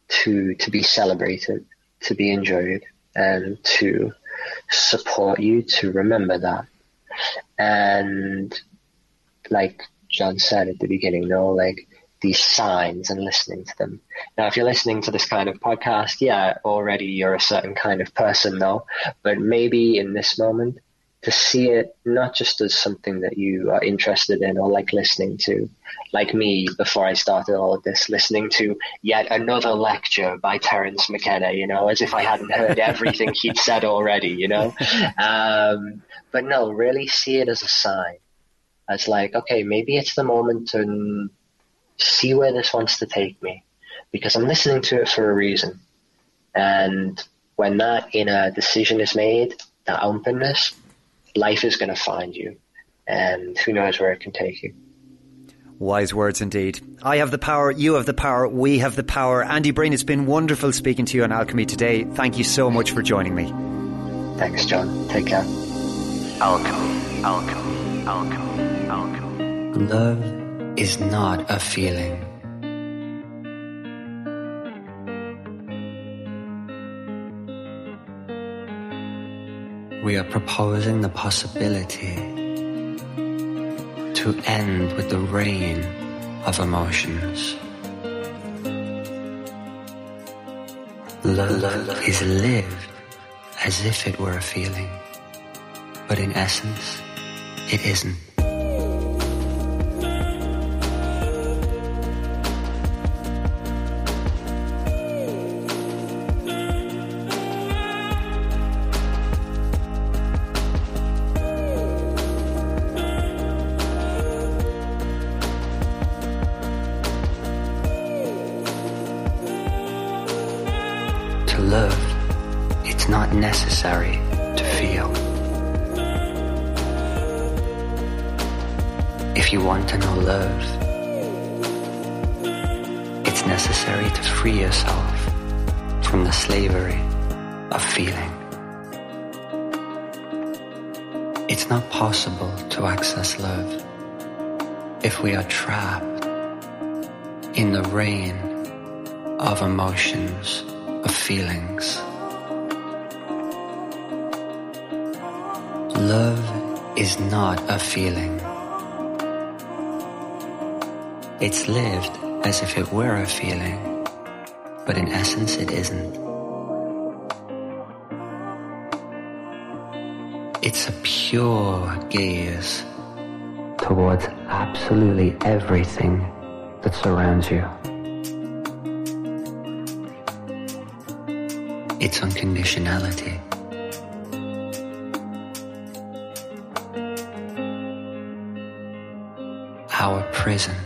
to, to be celebrated, to be enjoyed, and to support you to remember that. And like John said at the beginning, no, like these signs and listening to them. Now, if you're listening to this kind of podcast, yeah, already you're a certain kind of person, though. But maybe in this moment, to see it not just as something that you are interested in or like listening to, like me before I started all of this, listening to yet another lecture by Terence McKenna, you know, as if I hadn't heard everything he'd said already, you know. Um, but no, really see it as a sign as like, okay, maybe it's the moment to see where this wants to take me because I'm listening to it for a reason. And when that inner decision is made, that openness, life is going to find you. And who knows where it can take you. Wise words indeed. I have the power, you have the power, we have the power. Andy Breen, it's been wonderful speaking to you on Alchemy today. Thank you so much for joining me. Thanks, John. Take care. Alchemy, alchemy, alchemy. Love is not a feeling. We are proposing the possibility to end with the reign of emotions. Love is lived as if it were a feeling, but in essence, it isn't. It's not possible to access love if we are trapped in the reign of emotions, of feelings. Love is not a feeling. It's lived as if it were a feeling, but in essence it isn't. It's a pure gaze towards absolutely everything that surrounds you. its unconditionality. Our prison,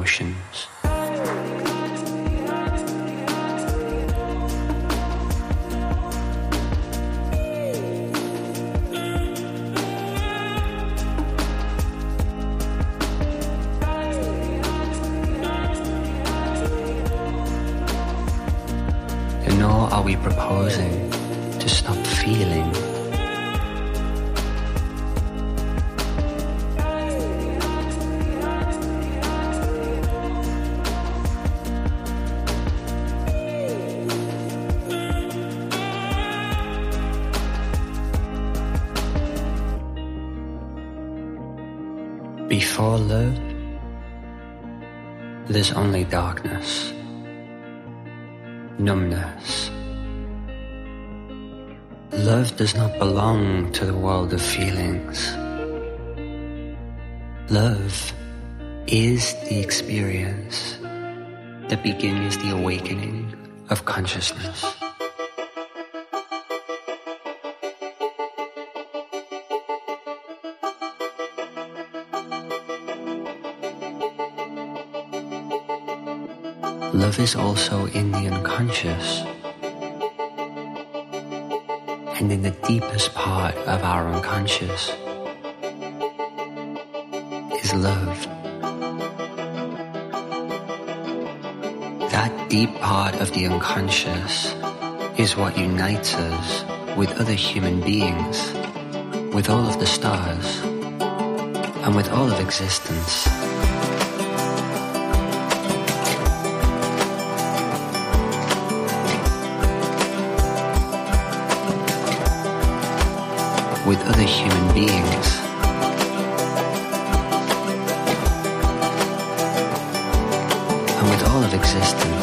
of Before love, there's only darkness numbness. Love does not belong to the world of feelings. Love is the experience that begins the awakening of consciousness. Love is also in the unconscious. And in the deepest part of our unconscious is love. That deep part of the unconscious is what unites us with other human beings, with all of the stars, and with all of existence. With other human beings. And with all of existence.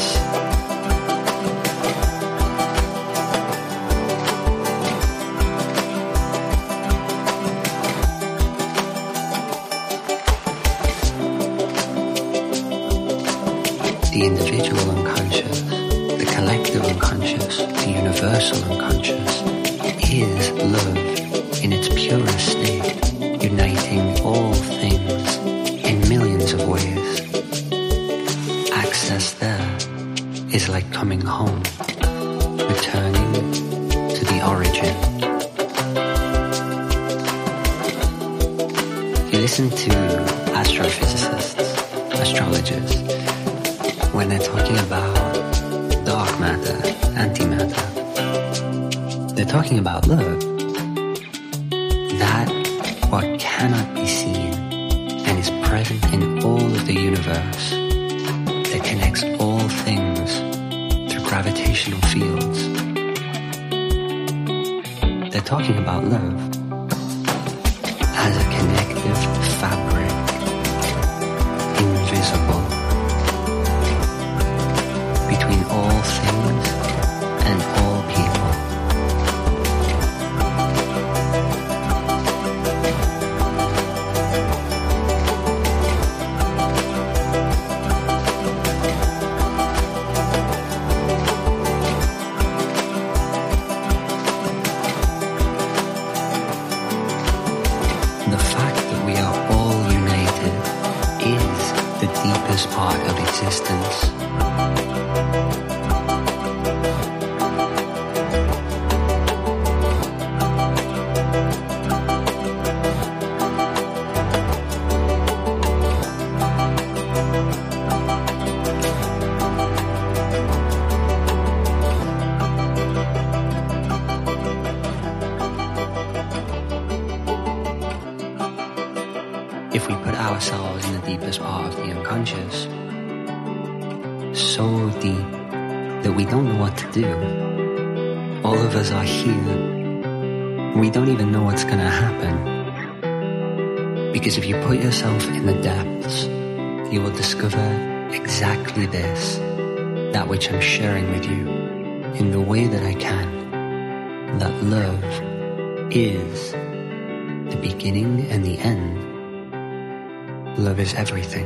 Which I'm sharing with you, in the way that I can. That love is the beginning and the end Love is everything.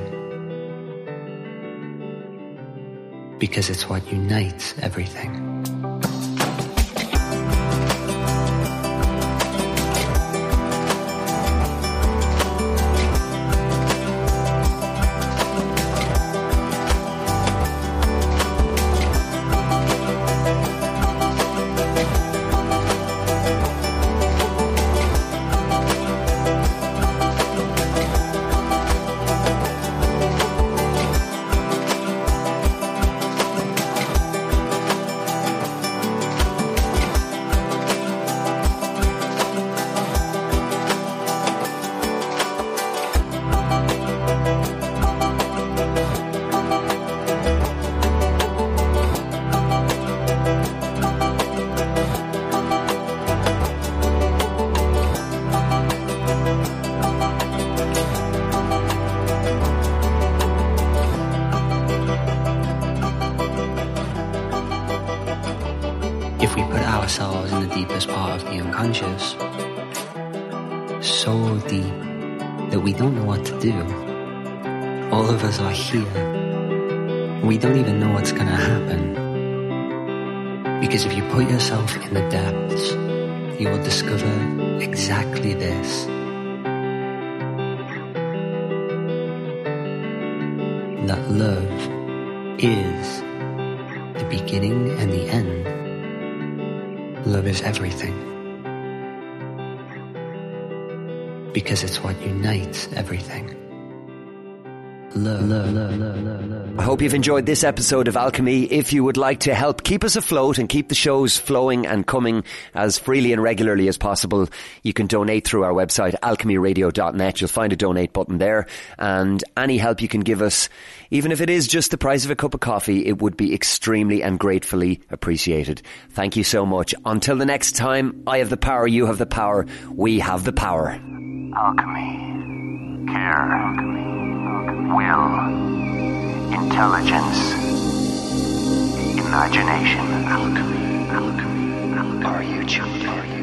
Because it's what unites everything. We don't know what to do. All of us are here. We don't even know what's going to happen. Because if you put yourself in the depths, you will discover exactly this. That love is the beginning and the end. Love is everything. Because it's what unites everything. I hope you've enjoyed this episode of Alchemy. If you would like to help keep us afloat and keep the shows flowing and coming as freely and regularly as possible, you can donate through our website, alchemyradio.net. You'll find a donate button there. And any help you can give us, even if it is just the price of a cup of coffee, it would be extremely and gratefully appreciated. Thank you so much. Until the next time, I have the power, you have the power, we have the power. Alchemy, care, will, intelligence, imagination. Alchemy, alchemy, alchemy. Are you tuned? Are you